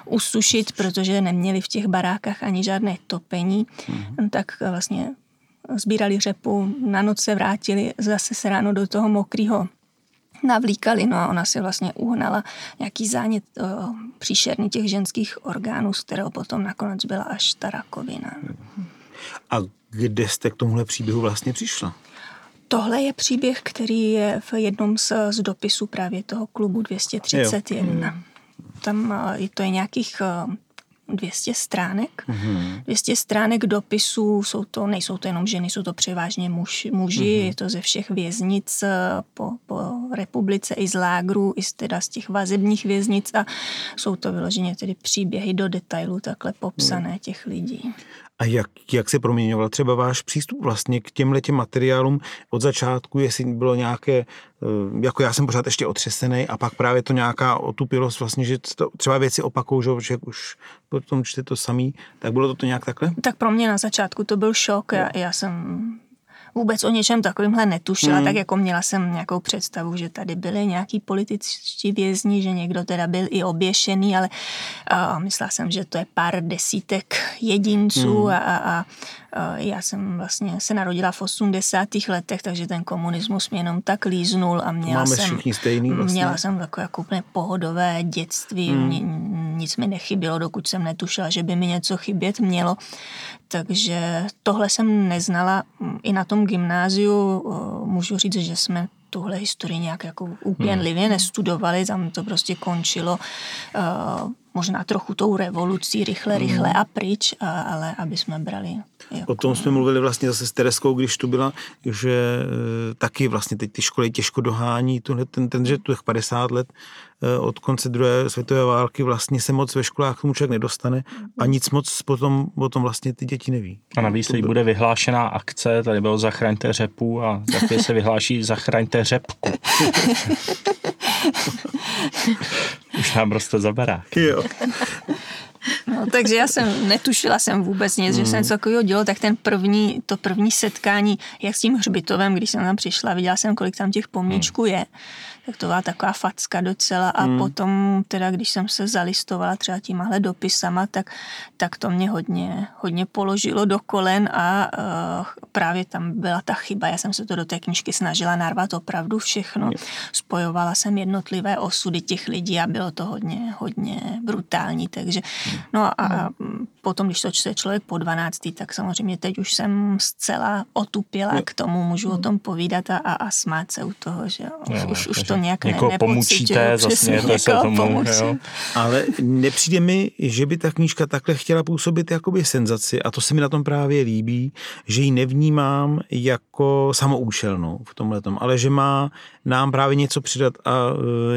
[SPEAKER 3] usušit, protože neměli v těch barákách ani žádné topení, hmm. tak vlastně sbírali řepu, na noc se vrátili, zase se ráno do toho mokrého navlíkali, no a ona si vlastně uhnala nějaký zánět o, příšerný těch ženských orgánů, z kterého potom nakonec byla až ta rakovina.
[SPEAKER 2] A kde jste k tomuhle příběhu vlastně přišla?
[SPEAKER 3] Tohle je příběh, který je v jednom z, z dopisů právě toho klubu 231. Jo. Tam to je nějakých 200 stránek. Mm-hmm. 200 stránek dopisů, jsou to, nejsou to jenom ženy, jsou to převážně muž, muži, mm-hmm. je to ze všech věznic eh, po, po republice, i z lágru, i z, teda z těch vazebních věznic a jsou to vyloženě tedy příběhy do detailu takhle popsané mm. těch lidí.
[SPEAKER 2] A jak, jak se proměňoval třeba váš přístup vlastně k těmhle těm materiálům od začátku, jestli bylo nějaké, eh, jako já jsem pořád ještě otřesený a pak právě to nějaká otupilost vlastně, že to, třeba věci opakou, že už potom čte to samý, tak bylo to, to nějak takhle?
[SPEAKER 3] Tak pro mě na začátku to byl šok, já, já jsem vůbec o něčem takovýmhle netušila, hmm. tak jako měla jsem nějakou představu, že tady byly nějaký političtí vězni, že někdo teda byl i oběšený, ale uh, myslela jsem, že to je pár desítek jedinců hmm. a, a, a já jsem vlastně se narodila v 80. letech, takže ten komunismus mě jenom tak líznul a měla
[SPEAKER 2] Máme
[SPEAKER 3] jsem,
[SPEAKER 2] stejný vlastně.
[SPEAKER 3] měla jsem takové jako úplně pohodové dětství, hmm. nic mi nechybělo, dokud jsem netušila, že by mi něco chybět mělo. Takže tohle jsem neznala i na tom gymnáziu. Můžu říct, že jsme tuhle historii nějak jako úpěnlivě hmm. nestudovali, tam to prostě končilo možná trochu tou revolucí, rychle, rychle a pryč, a, ale aby jsme brali.
[SPEAKER 2] O tom jsme mluvili vlastně zase s Tereskou, když tu byla, že e, taky vlastně teď ty školy těžko dohání, tuhle, ten, ten, že tu 50 let e, od konce druhé světové války vlastně se moc ve školách k tomu člověk nedostane a nic moc potom, potom vlastně ty děti neví.
[SPEAKER 1] A navíc teď bude vyhlášená akce, tady bylo zachraňte řepu a taky se vyhláší zachraňte řepku. *laughs* Už nám roste za barák.
[SPEAKER 2] Jo.
[SPEAKER 3] No, takže já jsem netušila jsem vůbec nic, mm. že se něco takového dělo, tak ten první, to první setkání, jak s tím hřbitovem, když jsem tam přišla, viděla jsem, kolik tam těch pomníčků je, tak to byla taková facka docela a mm. potom teda, když jsem se zalistovala třeba tímhle dopisama, tak, tak to mě hodně, hodně položilo do kolen a uh, právě tam byla ta chyba, já jsem se to do té knižky snažila narvat opravdu všechno, spojovala jsem jednotlivé osudy těch lidí a bylo to hodně, hodně brutální, takže no a, a potom, když to čte člověk po 12, tak samozřejmě teď už jsem zcela otupěla k tomu, můžu o tom povídat a, a, a smát se u toho, že jo, už, už to nějak
[SPEAKER 1] někoho
[SPEAKER 3] ne,
[SPEAKER 1] pomůčíte, zasmějete se tomu. Jo.
[SPEAKER 2] Ale nepřijde mi, že by ta knížka takhle chtěla působit jakoby senzaci a to se mi na tom právě líbí, že ji nevnímám jako samoučelnou v tomhle ale že má nám právě něco přidat a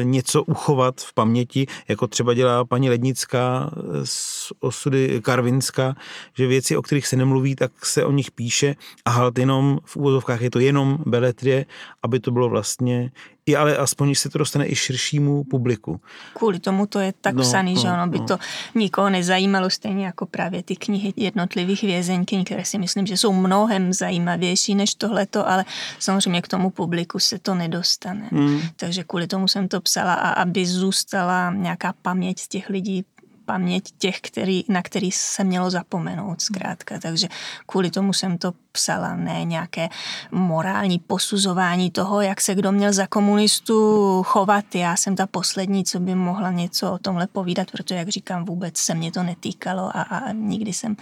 [SPEAKER 2] e, něco uchovat v paměti, jako třeba dělá paní Lednická z osudy Karvinska, že věci, o kterých se nemluví, tak se o nich píše a halt jenom v úvozovkách je to jenom beletrie, aby to bylo vlastně i ale aspoň se to dostane i širšímu publiku.
[SPEAKER 3] Kvůli tomu to je tak no, psaný, no, že ono by no. to nikoho nezajímalo, stejně jako právě ty knihy jednotlivých vězeňky, které si myslím, že jsou mnohem zajímavější než tohleto, ale samozřejmě k tomu publiku se to nedostane. Mm. Takže kvůli tomu jsem to psala a aby zůstala nějaká paměť z těch lidí paměť těch, který, na který se mělo zapomenout zkrátka. Takže kvůli tomu jsem to psala, ne nějaké morální posuzování toho, jak se kdo měl za komunistu chovat. Já jsem ta poslední, co by mohla něco o tomhle povídat, protože, jak říkám, vůbec se mě to netýkalo a, a nikdy jsem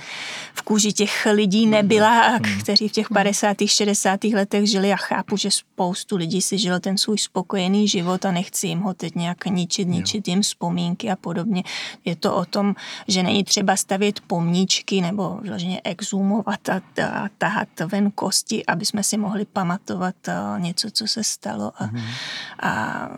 [SPEAKER 3] v kůži těch lidí nebyla, hmm. kteří v těch 50. 60. letech žili a chápu, že spoustu lidí si žilo ten svůj spokojený život a nechci jim ho teď nějak ničit, ničit jim vzpomínky a podobně. Je to o tom, že není třeba stavět pomníčky nebo vloženě exhumovat a, a tahat ven kosti, aby jsme si mohli pamatovat eh, něco, co se stalo a, mm. a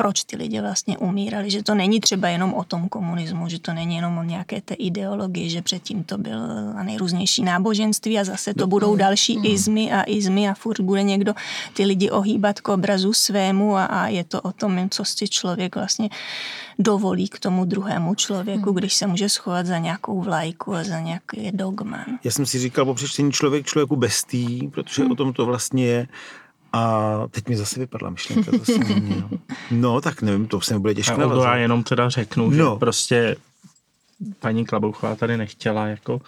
[SPEAKER 3] proč ty lidi vlastně umírali, že to není třeba jenom o tom komunismu, že to není jenom o nějaké té ideologii, že předtím to byl nejrůznější náboženství a zase to budou další hmm. izmy a izmy a furt bude někdo ty lidi ohýbat k obrazu svému a, a je to o tom, co si člověk vlastně dovolí k tomu druhému člověku, hmm. když se může schovat za nějakou vlajku a za nějaký dogma.
[SPEAKER 2] Já jsem si říkal po přečtení člověk člověku bestý, protože hmm. o tom to vlastně je a teď mi zase vypadla myšlenka, to jsem. No, tak nevím, to se nebude těžké
[SPEAKER 1] navazat. Já jenom teda řeknu, že no. prostě paní Klabouchová tady nechtěla jako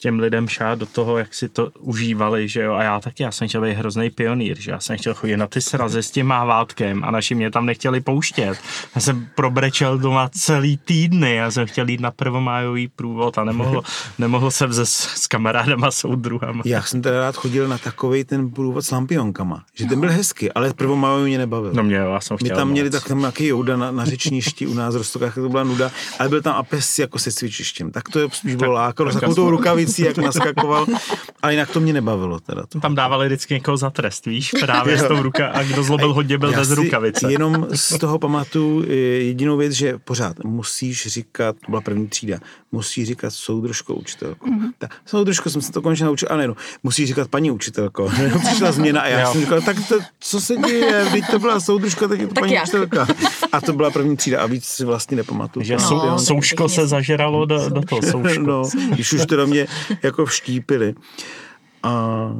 [SPEAKER 1] těm lidem šát do toho, jak si to užívali, že jo, a já taky, já jsem chtěl být hrozný pionýr, že já jsem chtěl chodit na ty srazy s tím mávátkem a naši mě tam nechtěli pouštět. Já jsem probrečel doma celý týdny, já jsem chtěl jít na prvomájový průvod a nemohl, *laughs* nemohl jsem se s kamarádama soudruhama.
[SPEAKER 2] Já jsem teda rád chodil na takový ten průvod s lampionkama, že ten byl hezký, ale prvomájový mě nebavil.
[SPEAKER 1] No mě, já jsem chtěl
[SPEAKER 2] My tam moc. měli tak tam nějaký jouda na, na řečništi u nás v Rostokách, to byla nuda, ale byl tam apes jako se cvičištěm, tak to je spíš bylo lákalo, tou rukavicí rukavicí, jak naskakoval, ale jinak to mě nebavilo. Teda to.
[SPEAKER 1] Tam dávali vždycky někoho za trest, víš, právě s tou ruka a kdo zlobil hodně byl bez rukavice.
[SPEAKER 2] Jenom z toho pamatuju jedinou věc, že pořád musíš říkat, to byla první třída, musíš říkat soudružko učitelko. Mm-hmm. Tak soudružko jsem se to konečně naučil, a ne, no, musíš říkat paní učitelko. *laughs* Přišla změna a já jo. jsem říkal, tak to, co se děje, teď to byla soudružka, teď je to tak paní jak? učitelka. A to byla první třída a víc si vlastně nepamatuju.
[SPEAKER 1] Že no, souško se zažeralo do, do toho souško. *laughs*
[SPEAKER 2] No, když už to do mě jako vštípili. A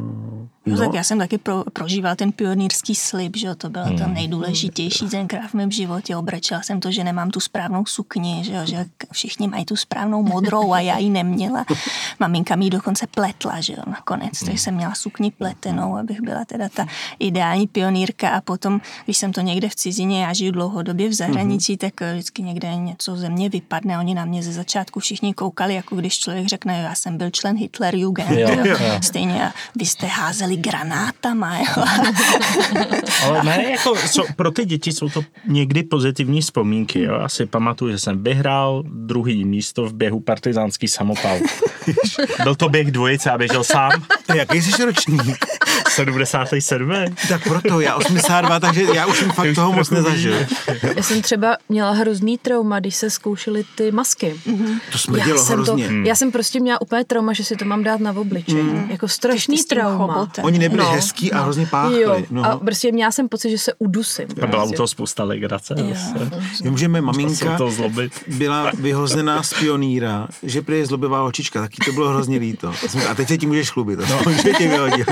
[SPEAKER 3] No. Tak já jsem taky pro, prožíval ten pionýrský slib, že to bylo hmm. to nejdůležitější tenkrát v mém životě. Obrečela jsem to, že nemám tu správnou sukni, že, že všichni mají tu správnou modrou a já ji neměla. *laughs* Maminka mi ji dokonce pletla, že jo, nakonec. Takže jsem měla sukni pletenou, abych byla teda ta ideální pionýrka a potom, když jsem to někde v cizině, já žiju dlouhodobě v zahraničí, hmm. tak vždycky někde něco ze mě vypadne. Oni na mě ze začátku všichni koukali, jako když člověk řekne, já jsem byl člen Hitlerjugend. Jo, jo. Stejně a vy jste házeli stříleli granátama. Jo. *laughs*
[SPEAKER 1] Ale ne, jako co, pro ty děti jsou to někdy pozitivní vzpomínky. Jo? Asi pamatuju, že jsem vyhrál druhý místo v běhu partizánský samopal. *laughs* Byl to běh dvojice a běžel sám.
[SPEAKER 2] Jaký jsi ročník?
[SPEAKER 1] 77.
[SPEAKER 2] Tak proto, já 82, takže já už jsem fakt toho moc nezažil.
[SPEAKER 4] Já jsem třeba měla hrozný trauma, když se zkoušely ty masky.
[SPEAKER 2] To smrdělo
[SPEAKER 4] já jsem, to,
[SPEAKER 2] hrozně.
[SPEAKER 4] já jsem prostě měla úplně trauma, že si to mám dát na obličej. Jako strašný trauma.
[SPEAKER 3] chobotem.
[SPEAKER 2] Oni nebyli
[SPEAKER 4] No,
[SPEAKER 2] hezký a hrozně páchli.
[SPEAKER 4] Jo,
[SPEAKER 2] No.
[SPEAKER 4] a prostě měla jsem pocit, že se udusím.
[SPEAKER 1] A byla u
[SPEAKER 4] Prostě.
[SPEAKER 1] toho spousta legrace. zase.
[SPEAKER 2] Vím, že mé
[SPEAKER 1] Se
[SPEAKER 2] maminka
[SPEAKER 1] to zlobit.
[SPEAKER 2] byla vyhozená z pioníra, že prý je zlobivá holčička, taky to bylo hrozně líto. A teď se ti můžeš chlubit, no. *laughs* že tě vyhodil.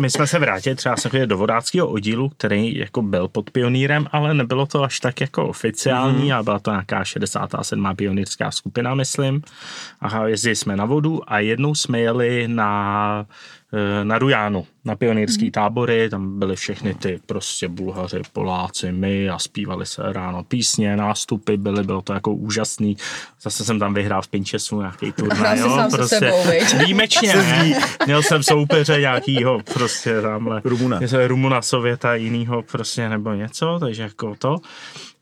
[SPEAKER 1] My jsme se vrátili třeba jsem chodil do vodáckého oddílu, který jako byl pod pionýrem, ale nebylo to až tak jako oficiální
[SPEAKER 2] Mhm.
[SPEAKER 1] a byla to nějaká 67. pionýrská skupina, myslím. A jezdili jsme na vodu a jednou jsme jeli na, na Rujánu, na pionýrský
[SPEAKER 2] Mhm.
[SPEAKER 1] tábory, tam byly všechny ty prostě Bulhaři, Poláci, my a zpívali se ráno písně, nástupy byly, bylo to jako úžasný. Zase jsem tam vyhrál v Pinchesu nějaký *laughs* turnaj, jo, prostě
[SPEAKER 4] sebou, *laughs*
[SPEAKER 1] výjimečně, ne? Měl jsem soupeře nějakýho prostě tamhle.
[SPEAKER 2] Rumuna.
[SPEAKER 1] Rumuna, Sověta, jinýho prostě nebo něco, takže jako to.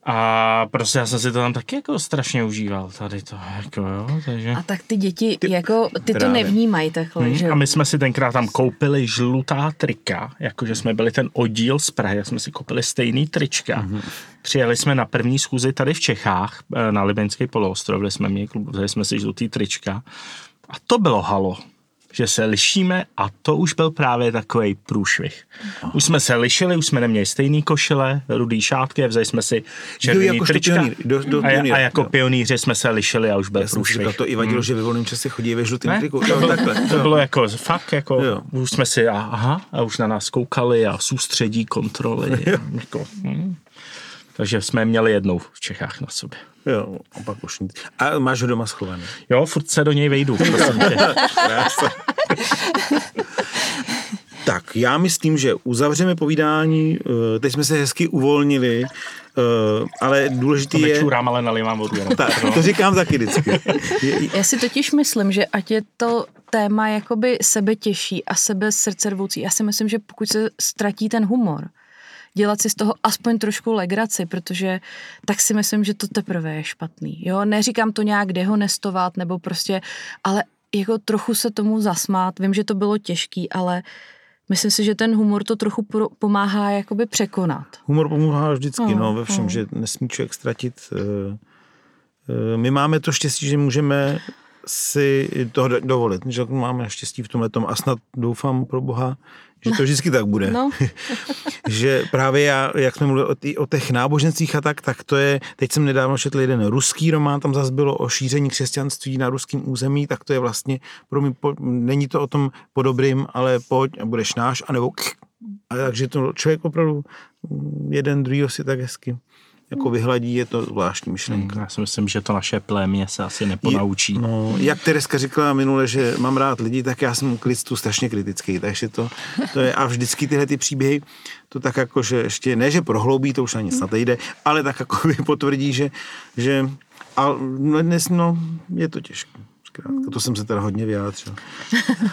[SPEAKER 1] A prostě já jsem si to tam taky jako strašně užíval tady to, jako jo, takže...
[SPEAKER 4] A tak ty děti, ty, jako, ty to
[SPEAKER 2] Právě.
[SPEAKER 4] nevnímají takhle,
[SPEAKER 1] Hmm,
[SPEAKER 4] že
[SPEAKER 1] A my jsme si tenkrát tam koupili žlutá trika, jakože jsme byli ten oddíl z Prahy, a jsme si koupili stejný trička. Mm-hmm. Přijeli jsme na první schůzi tady v Čechách, eh, na Libenský poloostrov, kde jsme měli klub, vzali jsme si žlutý trička. A to bylo halo, že se lišíme a to už byl právě takový průšvih. Už jsme se lišili, už jsme neměli stejný košile, rudý šátky, vzali jsme si červený
[SPEAKER 2] jakožto
[SPEAKER 1] trička.
[SPEAKER 2] pionýr, do- do
[SPEAKER 1] a,
[SPEAKER 2] pionýra,
[SPEAKER 1] a jako
[SPEAKER 2] jo.
[SPEAKER 1] pionýři jsme se lišili a už byl
[SPEAKER 2] Já jsem
[SPEAKER 1] průšvih.
[SPEAKER 2] říkal, to i vadilo, že ve volném čase chodí ve žlutém
[SPEAKER 1] Ne?
[SPEAKER 2] triku.
[SPEAKER 1] To,
[SPEAKER 2] Jo,
[SPEAKER 1] bylo,
[SPEAKER 2] takhle.
[SPEAKER 1] to bylo jako fakt, jako
[SPEAKER 2] Jo.
[SPEAKER 1] už jsme si, a- aha, a už na nás koukali a soustředí kontroly. jako, hm. Takže jsme měli jednou v Čechách na sobě.
[SPEAKER 2] Jo, a pak už nic. A máš ho doma schovaný.
[SPEAKER 1] Jo, furt se do něj vejdu, prosím tě.
[SPEAKER 2] Krása. *laughs* tak, já myslím, že uzavřeme povídání, eh, teď jsme se hezky uvolnili, eh, ale
[SPEAKER 1] To
[SPEAKER 2] důležitý je...
[SPEAKER 1] nečurám, ale nalimám vodu. jenom.
[SPEAKER 2] Tak,
[SPEAKER 1] No.
[SPEAKER 2] to říkám taky vždycky. Je- *laughs*
[SPEAKER 4] Já si totiž myslím, že ať je to téma jakoby sebe těžší a sebe srdce rvoucí, já si myslím, že pokud se ztratí ten humor, dělat si z toho aspoň trošku legraci, protože tak si myslím, že to teprve je špatný. Jo, neříkám to nějak dehonestovat nebo prostě, ale jako trochu se tomu zasmát. Vím, že to bylo těžký, ale myslím si, že ten humor to trochu pro, pomáhá jakoby překonat.
[SPEAKER 2] Humor pomáhá vždycky,
[SPEAKER 4] Mm,
[SPEAKER 2] no, ve všem,
[SPEAKER 4] mm.
[SPEAKER 2] že nesmí člověk ztratit. eh, eh, My máme to štěstí, že můžeme si to do- dovolit, že máme štěstí v tomhle a snad doufám pro Boha, že to vždycky tak bude.
[SPEAKER 4] No. *laughs*
[SPEAKER 2] že právě já, jak jsme mluvili o, tý, o těch náboženstvích a tak, tak to je, teď jsem nedávno četl jeden ruský román, tam zase bylo o šíření křesťanství na ruském území, tak to je vlastně, pro mě, po, není to o tom po dobrým, ale pojď a budeš náš, anebo a takže to člověk opravdu mm, jeden druhýho si tak hezky jako vyhladí, je to zvláštní myšlenka.
[SPEAKER 1] Já si myslím, že to naše plémě se asi neponaučí.
[SPEAKER 2] No, jak Tereska říkala minule, že mám rád lidi, tak já jsem k lidstvu strašně kritický, takže to, to je, a vždycky tyhle ty příběhy, to tak jako, že ještě, ne, že prohloubí, to už na nic snad jde, ale tak jako by potvrdí, že, že a no, dnes, no, je to těžké. Zkrátka, to jsem se teda hodně vyjádřil.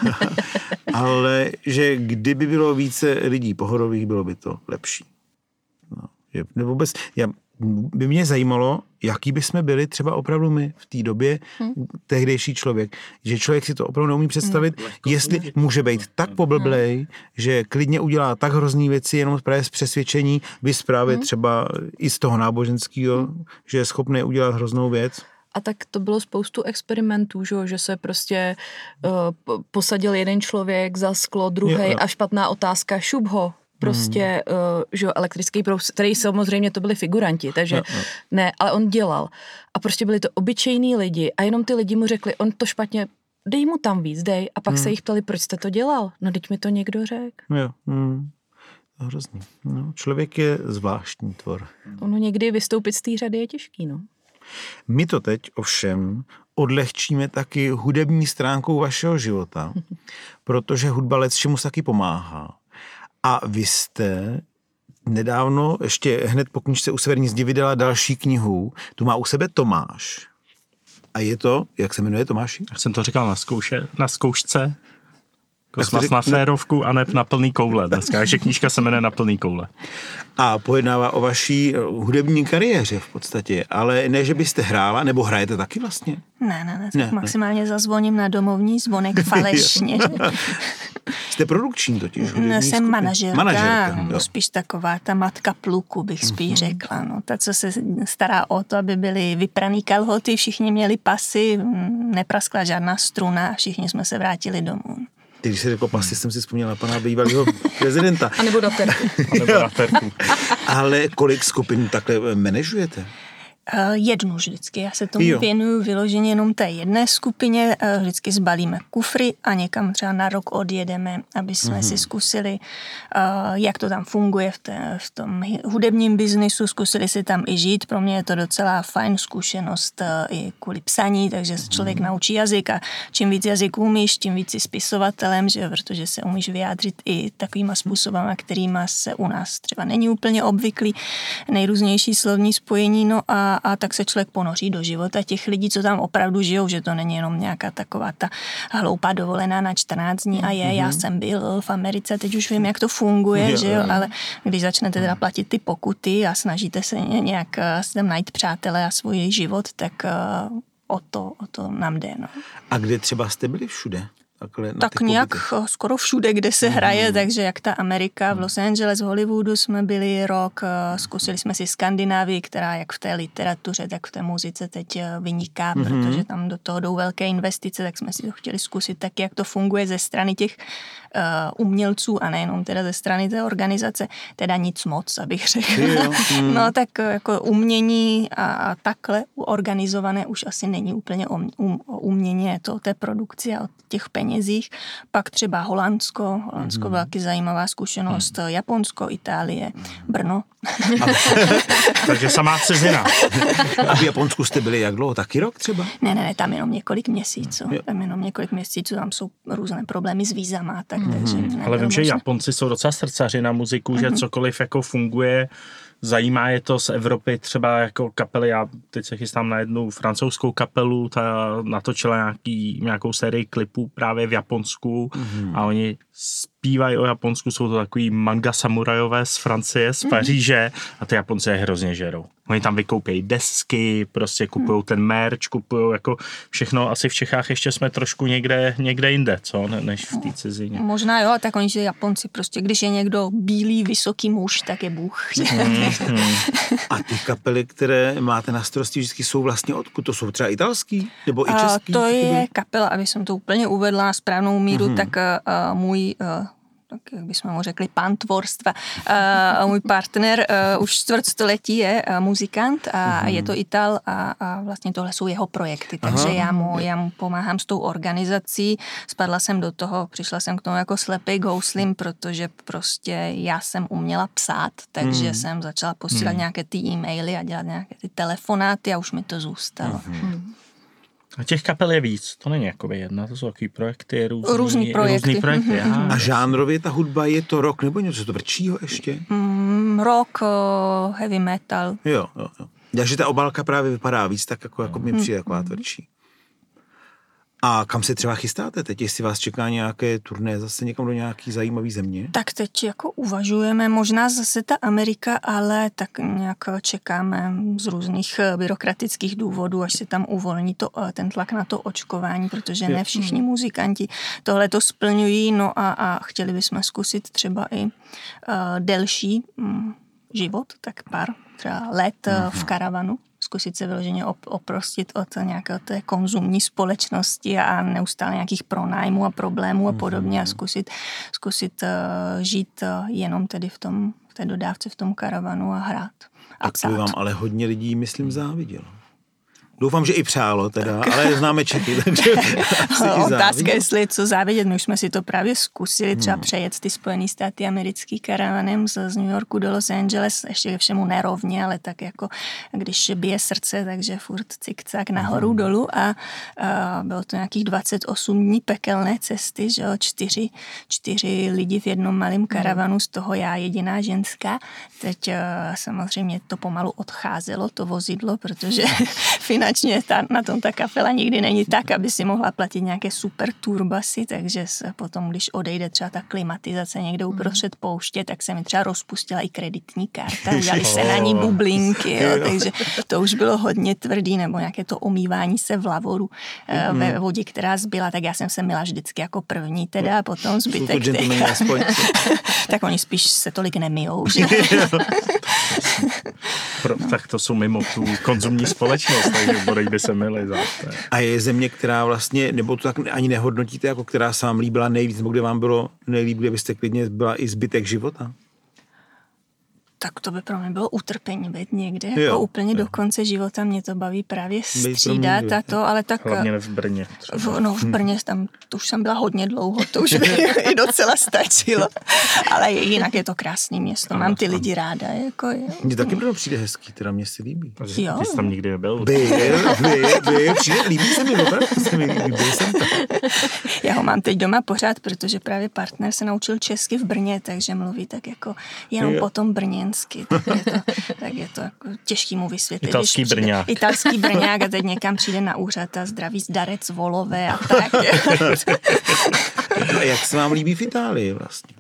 [SPEAKER 2] *laughs* ale že kdyby bylo více lidí pohodových, bylo by to lepší. No, nebo vůbec, já, by mě zajímalo, jaký by jsme byli třeba opravdu my v té době, hmm. tehdejší člověk. Že člověk si to opravdu neumí představit, hmm. jestli může být tak poblblej, že klidně udělá tak hrozný věci jenom právě z přesvědčení, vy právě hmm. třeba i z toho náboženského, hmm. že je schopný udělat hroznou věc.
[SPEAKER 4] A tak to bylo spoustu experimentů, že, jo, že se prostě uh, po- posadil jeden člověk za sklo, druhý a špatná otázka, šup ho. Prostě,
[SPEAKER 2] Hmm.
[SPEAKER 4] uh, že jo, elektrický proud, který samozřejmě to byli figuranti, takže
[SPEAKER 2] Jo, jo.
[SPEAKER 4] ne, ale on dělal. A prostě byli to obyčejní lidi a jenom ty lidi mu řekli, on to špatně, dej mu tam víc, dej. A pak
[SPEAKER 2] Hmm.
[SPEAKER 4] se jich ptali, proč jste to dělal? No, teď mi to někdo řekl.
[SPEAKER 2] Jo, hmm. To je hrozný. No, člověk je zvláštní tvor.
[SPEAKER 4] Ono někdy vystoupit z té řady je těžký, no.
[SPEAKER 2] My to teď ovšem odlehčíme taky hudební stránkou vašeho života, *laughs* protože hudba let čemu taky pomáhá. A vy jste nedávno, ještě hned po knižce u Severní zdi vydala další knihu, tu má u sebe Tomáš. A je to, jak se jmenuje Tomáši?
[SPEAKER 1] Jak jsem to říkal na, zkouše, na zkoušce, Kosmas na férovku a ne na plný koule. Dneska, že knížka se jmenuje Na plný koule.
[SPEAKER 2] A pojednává o vaší eh, hudební kariéře v podstatě, ale ne, že byste hrála, nebo hrajete taky vlastně?
[SPEAKER 3] Ne, ne, ne, ne maximálně ne. zazvoním na domovní zvonek *laughs* falešně.
[SPEAKER 2] Jste produkční totiž.
[SPEAKER 3] Ne, jsem manažerka, manažerka no, spíš taková ta matka pluku, bych spíš mm-hmm. řekla. No. Ta, co se stará o to, aby byly vypraný kalhoty, všichni měli pasy, nepraskla žádná struna a všichni jsme se vrátili domů.
[SPEAKER 2] Když se řekl pasy, jsem si vzpomněla pana bývalého *laughs* prezidenta.
[SPEAKER 4] A nebo na terku. A *laughs* nebo
[SPEAKER 1] na terku.
[SPEAKER 2] Ale kolik skupin takhle manažujete?
[SPEAKER 3] Eh, jednu vždycky. Já se tomu jo. věnuju vyloženě jenom té jedné skupině. Eh, vždycky zbalíme kufry a někam třeba na rok odjedeme, aby jsme mm-hmm. si zkusili, eh, jak to tam funguje v, té, v tom hudebním biznisu. Zkusili si tam i žít. Pro mě je to docela fajn zkušenost i kvůli psaní, takže se člověk mm-hmm. naučí jazyk a čím víc jazyků umíš, tím víc si spisovatelem, že, protože se umíš vyjádřit i takovýma způsobama, kterýma se u nás třeba není úplně obvyklý. Nejrůznější slovní spojení. No a a, tak se člověk ponoří do života těch lidí, co tam opravdu žijou, že to není jenom nějaká taková ta hloupá dovolená na 14 dní a je, mm-hmm. já mhm. jsem byl v Americe, teď už vím, jak to funguje, jo, že jo, ale když začnete teda platit ty pokuty a snažíte se nějak eh, si tam najít přátele a svůj život, tak eh, o to, o to nám jde. No.
[SPEAKER 2] A kde třeba jste byli všude?
[SPEAKER 3] Takhle Tak nějak pobytech. skoro všude, kde se hraje, mm. takže jak ta Amerika, v Los Angeles, v Hollywoodu jsme byli rok, eh, zkusili jsme si Skandinávii, která jak v té literatuře, tak v té muzice teď eh, vyniká, mm. protože tam do toho jdou velké investice, tak jsme si to chtěli zkusit tak, jak to funguje ze strany těch umělců a nejenom teda ze strany té organizace, teda nic moc, abych řekl. Mm. *laughs* no tak jako umění a, a takhle organizované už asi není úplně o, um, o umění, je to o té produkci a o těch peněz penězích. Pak třeba Holandsko, Holandsko mm. velký zajímavá zkušenost, mm. Japonsko, Itálie, Brno. *laughs*
[SPEAKER 1] Takže samá cizina. *laughs*
[SPEAKER 2] A v Japonsku jste byli jak dlouho? Taky rok třeba?
[SPEAKER 3] Ne, ne, ne, tam jenom několik měsíců. Tam jenom několik měsíců, tam jsou různé problémy s vízama. Tak, mm. takže
[SPEAKER 1] Ale vím, že Japonci jsou docela srdcaři na muziku, mm. že cokoliv jako funguje, Zajímá je to z Evropy třeba jako kapely, já teď se chystám na jednu francouzskou kapelu, ta natočila nějaký, nějakou sérii klipů právě v Japonsku mm-hmm. a oni zpívají o Japonsku, jsou to takový manga samurajové z Francie, z mhm. Paříže a ty Japonci je hrozně žerou. Oni tam vykoupějí desky, prostě kupují ten merch, kupují jako všechno. Asi v Čechách ještě jsme trošku někde, někde jinde, co, ne, než v té cizině.
[SPEAKER 3] Možná jo, tak oni, že Japonci prostě, když je někdo bílý, vysoký muž, tak je Bůh.
[SPEAKER 2] Mm, *laughs* A ty kapely, které máte na starosti, vždycky jsou vlastně odkud? To jsou třeba italský nebo i český?
[SPEAKER 3] Uh, to je kapela, aby jsem to úplně uvedla na správnou míru, mm-hmm. tak uh, můj uh, jak bychom mu řekli, pantvorstva. Uh, můj partner uh, už čtvrtstoletí je uh, muzikant a uh-huh. je to Ital a, a vlastně tohle jsou jeho projekty, takže já mu, já mu pomáhám s tou organizací. Spadla jsem do toho, přišla jsem k tomu jako slepý gouslim, protože prostě já jsem uměla psát, takže uh-huh. jsem začala posílat uh-huh. nějaké ty e-maily a dělat nějaké ty telefonáty a už mi to zůstalo. Uh-huh.
[SPEAKER 1] A těch kapel je víc, to není jako jedna, to jsou takový projekty,
[SPEAKER 3] různý, různý projekty.
[SPEAKER 1] Různý projekty
[SPEAKER 2] mm-hmm. A žánrově ta hudba je to rock nebo něco tvrdšího ještě?
[SPEAKER 3] Mm, rock, uh, heavy metal.
[SPEAKER 2] Jo, jo, jo. Já, že ta obálka právě vypadá víc tak, jako, jako mi přijde taková tvrdší. A kam se třeba chystáte? Teď, jestli vás čeká nějaké turné zase někam do nějaký zajímavý země?
[SPEAKER 3] Tak teď jako uvažujeme, možná zase ta Amerika, ale tak nějak čekáme z různých eh, byrokratických důvodů, až se tam uvolní to, eh, ten tlak na to očkování, protože ne všichni muzikanti tohle to splňují, no a, a chtěli bychom zkusit třeba i uh, delší um, život, tak pár třeba let uh, v mhm. karavanu zkusit se vyloženě oprostit od nějaké té konzumní společnosti a neustále nějakých pronájmů a problémů a podobně a mhm. zkusit, zkusit uh, žít uh, jenom tedy v tom, v té dodávce, v tom karavanu a hrát. A
[SPEAKER 2] tak to vám ale hodně lidí, myslím, závidělo. Doufám, že i přálo teda, ale známe Čechy, *laughs* takže *laughs*
[SPEAKER 3] Otázka, jestli co závidět. My už jsme si to právě zkusili třeba hmm. přejet ty Spojené státy americký karavanem z, z New Yorku do Los Angeles, ještě ke všemu nerovně, ale tak jako když bije srdce, takže furt cikcak nahoru hmm. dolů a, a bylo to nějakých 28 dní pekelné cesty, že jo, čtyři, čtyři lidi v jednom malém hmm. karavanu, z toho já jediná ženská. Teď samozřejmě to pomalu odcházelo, to vozidlo, protože *laughs* finančně jednoznačně ta, na tom ta kapela nikdy není tak, aby si mohla platit nějaké super turbasy, takže se potom, když odejde třeba ta klimatizace někde
[SPEAKER 2] Mhm.
[SPEAKER 3] uprostřed pouště, tak se mi třeba rozpustila i kreditní karta, udělali se na ní bublinky, jo, takže to už bylo hodně tvrdý, nebo nějaké to omývání se v lavoru
[SPEAKER 2] Mhm.
[SPEAKER 3] ve vodě, která zbyla, tak já jsem se mila vždycky jako první teda, a potom zbytek. *laughs* tak oni spíš se tolik nemijou, že? *laughs* *laughs*
[SPEAKER 1] Pro, tak to jsou mimo tu konzumní společnost, takže bodej by se mili.
[SPEAKER 2] A je země, která vlastně, nebo to tak ani nehodnotíte, jako která se vám líbila nejvíc, nebo kde vám bylo nejlíp, kde byste klidně byla i zbytek života?
[SPEAKER 3] Tak to by pro mě bylo utrpení být někde.
[SPEAKER 2] Jo.
[SPEAKER 3] Jako úplně do konce života mě to baví právě střídat a to, ale tak...
[SPEAKER 1] Hlavně v Brně. Třeba.
[SPEAKER 3] V, no v Brně tam, to už jsem byla hodně dlouho, to už by *laughs* i docela stačilo. Ale jinak je to krásné město, mám ty lidi ráda. Jako, jo.
[SPEAKER 2] Mně taky Brno přijde hezký, teda mě se líbí.
[SPEAKER 3] Jo.
[SPEAKER 1] Ty jsi tam nikdy nebyl.
[SPEAKER 2] Byl, byl, byl, přijde, líbí se mi, opravdu se mi líbí, byl jsem tam.
[SPEAKER 3] Já ho mám teď doma pořád, protože právě partner se naučil česky v Brně, takže mluví tak jako jenom
[SPEAKER 2] Jo.
[SPEAKER 3] potom brněnsky. Tak je to, tak je to jako těžký mu vysvětlit.
[SPEAKER 1] Italský
[SPEAKER 3] přijde-
[SPEAKER 1] Brňák.
[SPEAKER 3] Italský Brňák a teď někam přijde na úřad a zdraví zdarec volové a tak. *laughs*
[SPEAKER 2] A jak se vám líbí v Itálii vlastně?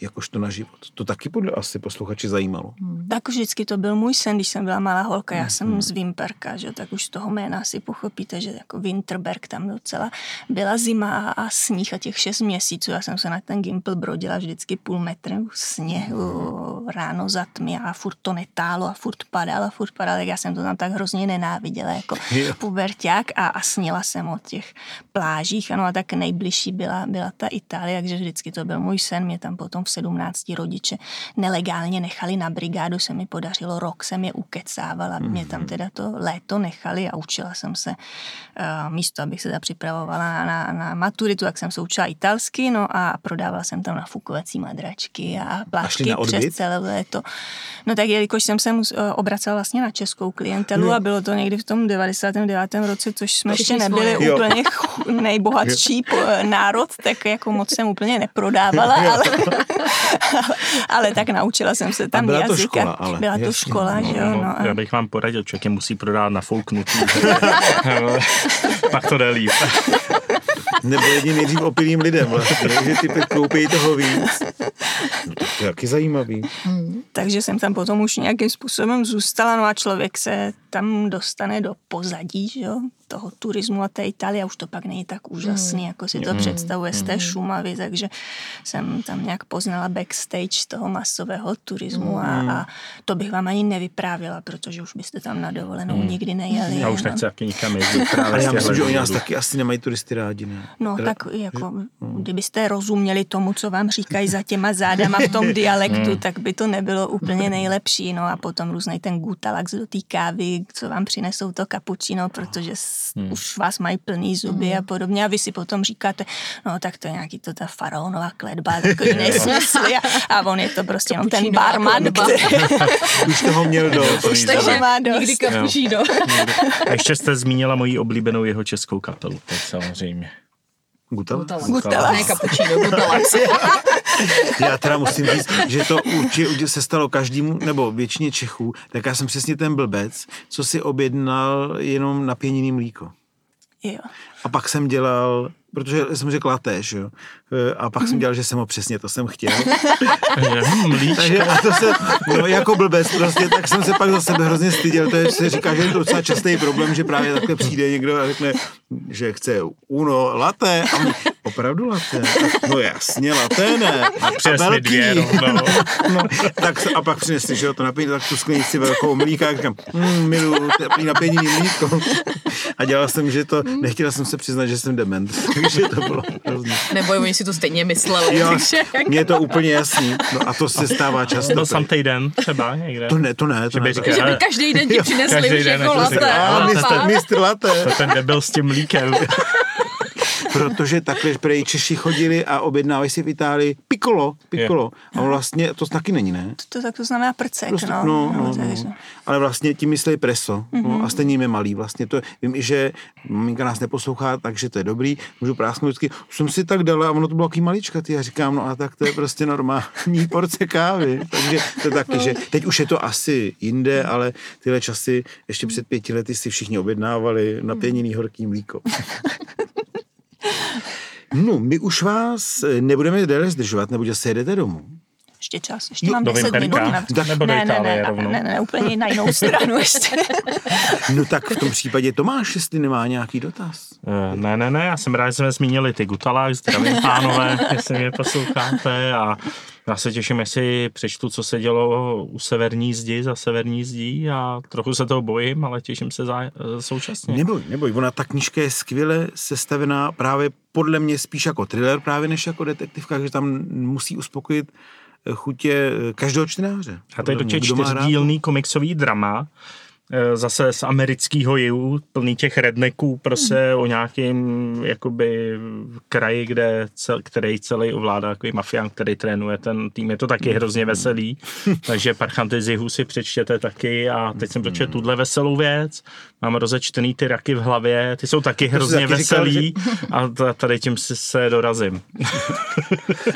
[SPEAKER 2] Jakožto na život. To taky podle asi posluchači zajímalo.
[SPEAKER 3] Tak vždycky to byl můj sen, když jsem byla malá holka. Já jsem z Vimperka, že? tak už z toho jména si pochopíte, že jako Winterberg tam docela byla zima a sníh a těch šest měsíců. Já jsem se na ten Gimpl brodila vždycky půl metru sněhu, ráno za tmy a furt to netálo a furt padalo a furt padalo. Tak já jsem to tam tak hrozně nenáviděla jako *laughs* puberták a, a snila jsem o těch plážích. Ano a tak nejbližší byla, byla ta Itálie, takže vždycky to byl můj sen. Mě tam potom v 17 rodiče nelegálně nechali na brigádu, se mi podařilo, rok jsem je ukecávala, mě tam teda to léto nechali a učila jsem se uh, místo, abych se připravovala na, na, na maturitu, tak jsem se učila italsky, no a prodávala jsem tam nafukovací madračky a plátky
[SPEAKER 2] odbyt?
[SPEAKER 3] přes celé léto. No tak jelikož jsem se mus, uh, obracela vlastně na českou klientelu a bylo to někdy v tom 99. roce, což jsme ještě
[SPEAKER 4] Všichni
[SPEAKER 3] nebyli
[SPEAKER 4] svoje.
[SPEAKER 3] Úplně nejbohatší po, národ, tak jako moc jsem úplně neprodávala, *laughs* ale, *laughs* ale tak naučila jsem se tam
[SPEAKER 2] byla to
[SPEAKER 3] jazyka.
[SPEAKER 2] škola, ale,
[SPEAKER 3] Byla to
[SPEAKER 2] jasně.
[SPEAKER 3] škola, že jo. No,
[SPEAKER 1] Já
[SPEAKER 3] a,
[SPEAKER 1] bych vám poradil, člověk je musí prodávat nafouknutý. *laughs* Pak to jde líp. *laughs*
[SPEAKER 2] Nebo jedni nejdřív opilým lidem vlastně, že ty pak koupí toho víc. No, to je taky zajímavý.
[SPEAKER 3] takže jsem tam potom už nějakým způsobem zůstala, no a člověk se tam dostane do pozadí, že jo, toho turismu a té Itálie, a už to pak není tak úžasný, jako si to představuje z té Šumavy, takže jsem tam nějak poznala backstage toho masového turismu a, a to bych vám ani nevyprávěla, protože už byste tam na dovolenou nikdy nejeli.
[SPEAKER 1] Já už
[SPEAKER 3] no.
[SPEAKER 1] nechci taky nikam jezdit. právě
[SPEAKER 2] já myslím, že oni nás taky asi nemají turisty rádi, ne?
[SPEAKER 3] No
[SPEAKER 2] Teda-
[SPEAKER 3] tak jako, kdybyste rozuměli tomu, co vám říkají za těma zádama v tom *laughs* dialektu, tak by to nebylo úplně nejlepší. No a potom různej ten gutalax do té kávy, co vám přinesou to kapučino, protože s- už vás mají plný zuby a podobně. A vy si potom říkáte, no tak to je nějaký to ta faraonová kletba, *laughs* takový nesmysly. A, a on je to prostě jenom ten barman, který *laughs*
[SPEAKER 2] Už toho měl dost.
[SPEAKER 1] Už
[SPEAKER 3] takže má dost.
[SPEAKER 4] Nikdy kapučíno.
[SPEAKER 1] A ještě jste zmínila moji oblíbenou jeho českou kapelu, tak samozřejmě.
[SPEAKER 2] Gutala?
[SPEAKER 3] Gutalax.
[SPEAKER 4] Ne kapučíno, gutalax. *laughs*
[SPEAKER 2] Já teda musím říct, že to určitě, určitě se stalo každému, nebo většině Čechů, tak já jsem přesně ten blbec, co si objednal jenom napěněný mlíko.
[SPEAKER 3] Jo.
[SPEAKER 2] A pak jsem dělal, protože jsem řekl laté, že jo, E, a pak jsem dělal, že jsem ho přesně, to jsem chtěl. *laughs*
[SPEAKER 1] Hm.
[SPEAKER 2] Takže a to se, no jako blbec prostě, tak jsem se pak za sebe hrozně styděl, to je, se říká, že je to docela častý problém, že právě takhle přijde někdo a řekne, že chce uno laté a my, opravdu laté? No jasně, laté ne. A
[SPEAKER 1] Přines mi dvě rovnou. *laughs*
[SPEAKER 2] No, tak a pak přinesli, že jo, to napění, tak tu sklenici velkou mlíka, jak říkám, mm, miluju teplý napěněný mlíko. A dělal jsem, že to, nechtěla jsem se přiznat, že jsem dement, takže to bylo hrozný.
[SPEAKER 4] Nebo oni si to stejně mysleli.
[SPEAKER 2] Jo,
[SPEAKER 4] takže
[SPEAKER 2] mně je to úplně jasný. No a to se stává často.
[SPEAKER 1] Byl sam týden třeba někde.
[SPEAKER 2] To ne, to ne, to
[SPEAKER 1] Že by
[SPEAKER 2] ne.
[SPEAKER 1] říkal,
[SPEAKER 4] Že by každý den ti přinesli
[SPEAKER 1] každý
[SPEAKER 4] už
[SPEAKER 1] den,
[SPEAKER 4] jako
[SPEAKER 1] jako
[SPEAKER 4] latte.
[SPEAKER 2] mistr latte.
[SPEAKER 1] To ten debil s tím mlíkem. *laughs*
[SPEAKER 2] protože takhle prej Češi chodili a objednávají si v Itálii piccolo, piccolo. A vlastně to taky není, ne?
[SPEAKER 3] To, tak to znamená prcek,
[SPEAKER 2] Prostě,
[SPEAKER 3] no.
[SPEAKER 2] no, no,
[SPEAKER 3] takže-
[SPEAKER 2] no. Ale vlastně tím myslí preso. Mm-hmm.
[SPEAKER 3] Mhm.
[SPEAKER 2] No, a stejně jim je malý. Vlastně to, vím i, že maminka nás neposlouchá, takže to je dobrý. Můžu prásknout vždycky. Už jsem si tak dala a ono to bylo takový maličkatý. Já říkám, no a tak to je prostě normální *laughs* porce kávy. Takže to taky, že teď už je to asi jinde, ale tyhle časy ještě před pěti lety si všichni objednávali na pěněný horký mlíko. *laughs* No, my už vás eh, nebudeme déle zdržovat, nebo že se jedete domů.
[SPEAKER 3] Ještě čas, ještě
[SPEAKER 2] Jo,
[SPEAKER 3] mám
[SPEAKER 1] do
[SPEAKER 3] 10 minut.
[SPEAKER 1] Nebo do
[SPEAKER 3] ne, ne, ne,
[SPEAKER 1] rovnou?
[SPEAKER 3] ne, ne, úplně na jinou stranu ještě.
[SPEAKER 2] No tak v tom případě Tomáš, jestli nemá nějaký dotaz.
[SPEAKER 1] Eh, Ne, ne, ne, já jsem rád, že jsme zmínili ty Gutalák, zdravím pánové, *laughs* jestli mě posloucháte a já se těším, jestli přečtu, co se dělo u severní zdi, za severní zdí a trochu se toho bojím, ale těším se za, eh, současně.
[SPEAKER 2] Neboj, neboj, ona ta knížka je skvěle sestavená právě podle mě spíš jako thriller právě než jako detektivka, že tam musí uspokojit eh, chutě eh, každého čtenáře.
[SPEAKER 1] A to je
[SPEAKER 2] rád.
[SPEAKER 1] čtyřdílný komiksový drama, zase z amerického jihu, plný těch rednecků, prostě o nějakým jakoby kraji, kde cel, který celý ovládá takový mafián, který trénuje ten tým. Je to taky hrozně veselý, *laughs* takže Parchanty z jihu si přečtěte taky a teď jsem dočetl tuhle veselou věc. Mám rozečtený ty raky v hlavě, ty jsou taky hrozně
[SPEAKER 2] taky říkal,
[SPEAKER 1] veselý a ta- tady tím si se dorazím. *laughs*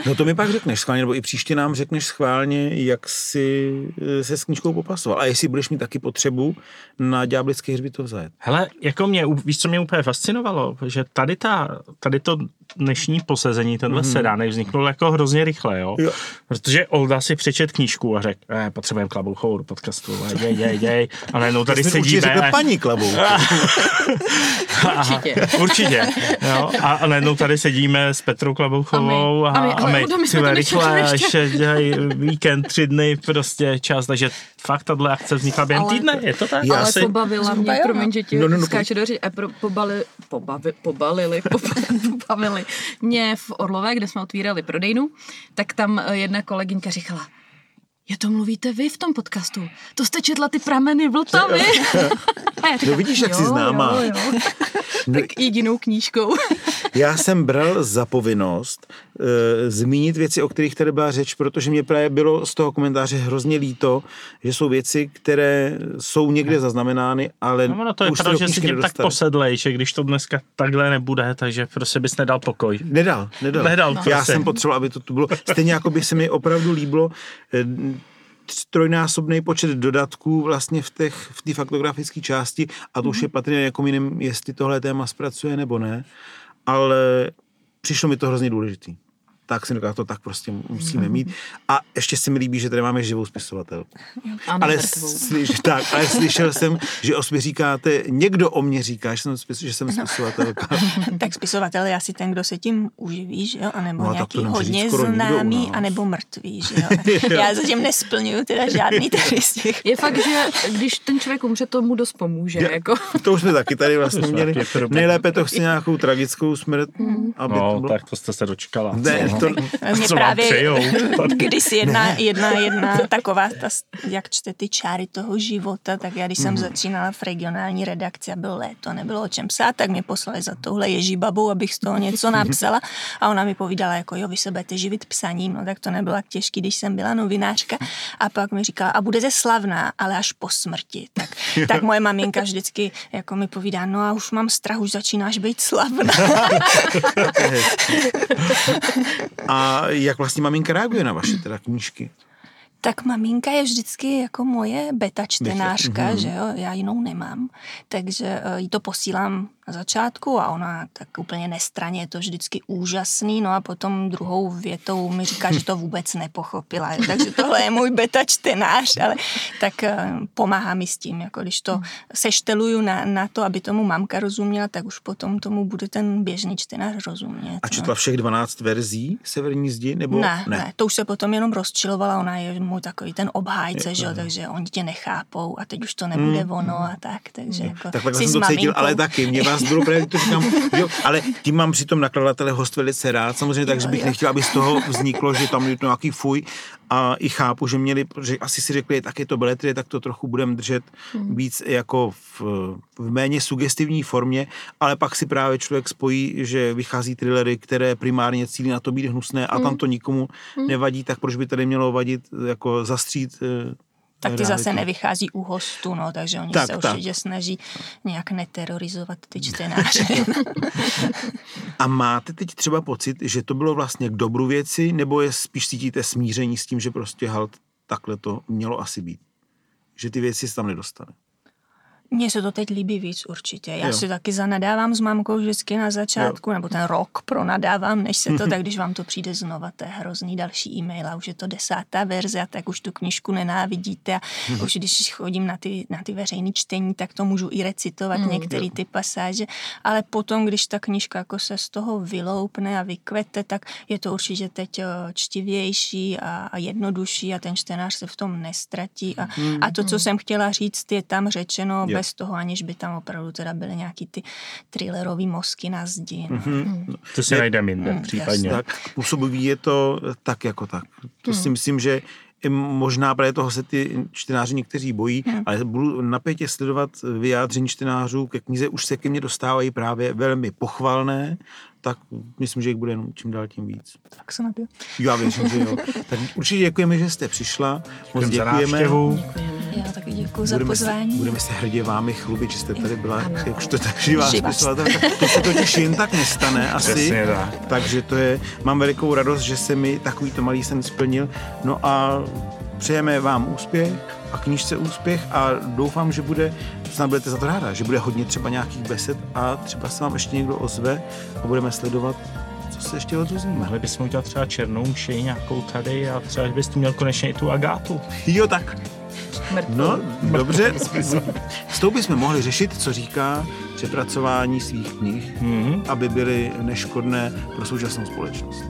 [SPEAKER 2] No to mi pak řekneš schválně, nebo i příště nám řekneš schválně, jak si eh, se s knížkou popasoval. A jestli budeš mít taky potřebu na ďáblický hřbitov zajet.
[SPEAKER 1] Hele, jako mě, víš, co mě úplně fascinovalo, že tady, ta, tady to dnešní posezení, tenhle mm. sedánek vzniknul jako hrozně rychle, jo?
[SPEAKER 2] Jo.
[SPEAKER 1] Protože Olda si přečet knížku a řekl, eh, potřebujeme klabouchovou do podcastu, a jej, jej, jej. A najednou tady
[SPEAKER 2] Jsi mi určitě
[SPEAKER 1] sedíme.
[SPEAKER 2] řekl paní klabou. *laughs* *laughs*
[SPEAKER 4] Určitě.
[SPEAKER 1] Určitě. Jo? A, a najednou tady sedíme s Petrou Klabouchovou a,
[SPEAKER 4] A my- ale Oldo, my jsme
[SPEAKER 1] tyhle
[SPEAKER 4] to nečetli
[SPEAKER 1] rychle,
[SPEAKER 4] ještě.
[SPEAKER 1] víkend, tři dny, prostě čas, takže fakt tahle akce vznikla během
[SPEAKER 4] Ale-
[SPEAKER 1] týdne, je to tak?
[SPEAKER 2] Já
[SPEAKER 4] Ale
[SPEAKER 2] si-
[SPEAKER 4] pobavila mě, promiň, že ti
[SPEAKER 2] No, no, no,
[SPEAKER 4] skáče do řeči, a pro, pobali, pobavi, pobalili, *laughs* poba- mě v Orlové, kde jsme otvírali prodejnu, tak tam jedna kolegyňka říkala, je to mluvíte vy v tom podcastu. To jste četla ty prameny Vltavy. *laughs* A já říkám,
[SPEAKER 2] No vidíš, jak jsi známá.
[SPEAKER 4] Jo, jo. *laughs* tak jedinou knížkou. *laughs*
[SPEAKER 2] Já jsem bral za povinnost e, zmínit věci, o kterých tady byla řeč, protože mě právě bylo z toho komentáře hrozně líto, že jsou věci, které jsou někde zaznamenány, ale
[SPEAKER 1] No, no to je
[SPEAKER 2] už
[SPEAKER 1] pravda, že si
[SPEAKER 2] knížky
[SPEAKER 1] tím tak posedlej, že když to dneska takhle nebude, takže prostě bys nedal pokoj.
[SPEAKER 2] Nedal, nedal.
[SPEAKER 1] Nedal,
[SPEAKER 2] Já
[SPEAKER 1] prostě.
[SPEAKER 2] jsem potřeboval, aby to tu bylo. Stejně jako by se mi opravdu líbilo eh, trojnásobný počet dodatků vlastně v té v faktografické části a to už je patrně jako jiným, jestli tohle téma zpracuje nebo ne, ale přišlo mi to hrozně důležitý. Tak jsem říkal, to tak prostě musíme mít. A ještě se mi líbí, že tady máme živou spisovatelku. Ale, slyš, tak, ale slyšel jsem, že o sobě říkáte, někdo o mě říká, že jsem, spis, že jsem spisovatelka. *laughs*
[SPEAKER 3] tak spisovatel je asi ten, kdo se tím uživí, že jo? A nebo
[SPEAKER 2] No,
[SPEAKER 3] no,
[SPEAKER 2] to
[SPEAKER 3] nějaký hodně
[SPEAKER 2] nikdo
[SPEAKER 3] známý, anebo mrtvý, že *laughs* jo? Já zatím nesplňuju teda žádný tady z těch.
[SPEAKER 4] Je fakt, že když ten člověk umře, to mu dost pomůže.
[SPEAKER 2] Je-
[SPEAKER 4] Jako. *laughs*
[SPEAKER 2] To už jsme taky tady vlastně
[SPEAKER 1] To
[SPEAKER 2] měli. Nejlépe to chce nějakou tragickou smrt, aby to
[SPEAKER 1] No,
[SPEAKER 2] bylo.
[SPEAKER 1] tak to jste se dočkala.
[SPEAKER 2] Ne,
[SPEAKER 1] co?
[SPEAKER 2] To,
[SPEAKER 3] Mě
[SPEAKER 1] Co
[SPEAKER 3] právě *laughs* kdysi jedna, jedna, jedna taková, ta, jak čte ty čáry toho života, tak já když jsem
[SPEAKER 2] Mhm.
[SPEAKER 3] začínala v regionální redakci a bylo léto, nebylo o čem psát, tak mě poslali za touhle ježibabou, abych z toho něco napsala. A ona mi povídala, jako jo, vy se budete živit psaním, no tak to nebylo tak těžké, když jsem byla novinářka. A pak mi říkala, a budete slavná, ale až po smrti. Tak, tak moje maminka vždycky jako mi povídá, no a už mám strach, už začínáš být slavná. *laughs* *laughs*
[SPEAKER 2] a jak vlastně maminka reaguje na vaše teda knížky?
[SPEAKER 3] Tak maminka je vždycky jako moje beta čtenářka,
[SPEAKER 2] Mhm.
[SPEAKER 3] že jo, já jinou nemám, takže eh, jí to posílám na začátku a ona tak úplně nestraně, je to vždycky úžasný, no a potom druhou větou mi říká, že to vůbec nepochopila, jo. takže tohle je můj beta čtenář, ale tak eh, pomáhá mi s tím, jako když to sešteluju na, na to, aby tomu mamka rozuměla, tak už potom tomu bude ten běžný čtenář rozumět.
[SPEAKER 2] A
[SPEAKER 3] no.
[SPEAKER 2] četla všech 12 verzí Severní zdi? Nebo
[SPEAKER 3] Ne, ne, ne, to už se potom jenom rozčilovala, ona je můj takový ten obhájce, že jo, takže oni tě nechápou a teď už to nebude ono a tak, takže jako
[SPEAKER 2] Tak
[SPEAKER 3] si
[SPEAKER 2] jsem to cítil, ale taky. Mě vás bylo právě, to říkám, jo, ale tím mám přitom nakladatele host velice rád, samozřejmě, takže bych nechtěl, aby z toho vzniklo, že tam je to nějaký fuj a i chápu, že měli, že asi si řekli, tak je to beletrie, tak to trochu budeme držet hmm. víc jako v, v méně sugestivní formě, ale pak si právě člověk spojí, že vychází thrillery, které primárně cílí na to být hnusné a hmm. tam to nikomu hmm. nevadí, tak proč by tady mělo vadit jako zastřít eh,
[SPEAKER 3] tak ty zase nevychází u hostu, no, takže oni tak, se tak. určitě snaží nějak neterorizovat ty čtenáře. *laughs*
[SPEAKER 2] A máte teď třeba pocit, že to bylo vlastně k dobru věci, nebo je spíš cítíte smíření s tím, že prostě halt takhle to mělo asi být? Že ty věci se tam nedostaly?
[SPEAKER 3] Mně se to teď líbí víc určitě. Já jo. si taky zanadávám s mamkou vždycky na začátku, jo. nebo ten rok pronadávám, než se to, *laughs* tak když vám to přijde znova, to je hrozný další e-mail a už je to desátá verze a tak už tu knížku nenávidíte a mhm. už když chodím na ty, na ty veřejné čtení, tak to můžu i recitovat mm, některé ty pasáže, ale potom, když ta knížka jako se z toho vyloupne a vykvete, tak je to určitě teď čtivější a, a jednodušší a ten čtenář se v tom nestratí a, mm, a to, co mm. jsem chtěla říct, je tam řečeno jo bez toho, aniž by tam opravdu teda byly nějaký ty thrillerový mozky na zdi. No. Mm-hmm.
[SPEAKER 1] To si najdeme jinde mm, případně.
[SPEAKER 2] Tak působivý je to tak jako tak. To mm. si myslím, že možná právě toho se ty čtenáři někteří bojí, hmm. ale budu napětě sledovat vyjádření čtenářů ke knize, už se ke mně dostávají právě velmi pochvalné, tak myslím, že jich bude jenom čím dál tím víc.
[SPEAKER 3] Tak se napiju.
[SPEAKER 2] Já věřím, že jo. *laughs* Tak určitě děkujeme, že jste přišla. Moc
[SPEAKER 1] děkujeme.
[SPEAKER 3] Já taky děkuji za budeme pozvání.
[SPEAKER 2] Se, budeme se hrdě vámi chlubit, že jste tady byla, jak jste tak živá To se totiž jen tak nestane *laughs* asi. tak. Takže to je, mám velikou radost, že se mi takovýto malý sen splnil. No a přejeme vám úspěch a knížce úspěch a doufám, že bude, snad budete za to ráda, že bude hodně třeba nějakých besed a třeba se vám ještě někdo ozve a budeme sledovat co se ještě odrozumíme.
[SPEAKER 1] Mohli bychom udělat třeba černou mši nějakou tady a třeba bys tu měl konečně i tu Agátu.
[SPEAKER 2] Jo, tak. No, dobře. S tou bychom mohli řešit, co říká přepracování svých knih, mm-hmm. aby byly neškodné pro současnou společnost.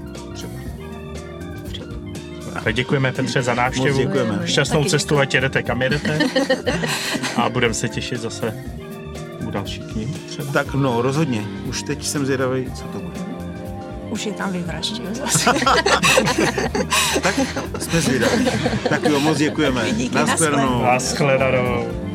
[SPEAKER 1] Tak děkujeme Petře za návštěvu. Moc
[SPEAKER 2] děkujeme.
[SPEAKER 1] Šťastnou Taky cestu, ať jedete kam jedete. *laughs* A budeme se těšit zase u další knihy třeba.
[SPEAKER 2] Tak no, rozhodně. Už teď jsem zvědavý, co to bude.
[SPEAKER 3] Už je tam vyvraždil zase. *laughs*
[SPEAKER 2] tak jsme zvědaví. Tak jo, moc děkujeme.
[SPEAKER 3] Díky, Naschledanou.
[SPEAKER 1] Naschledanou.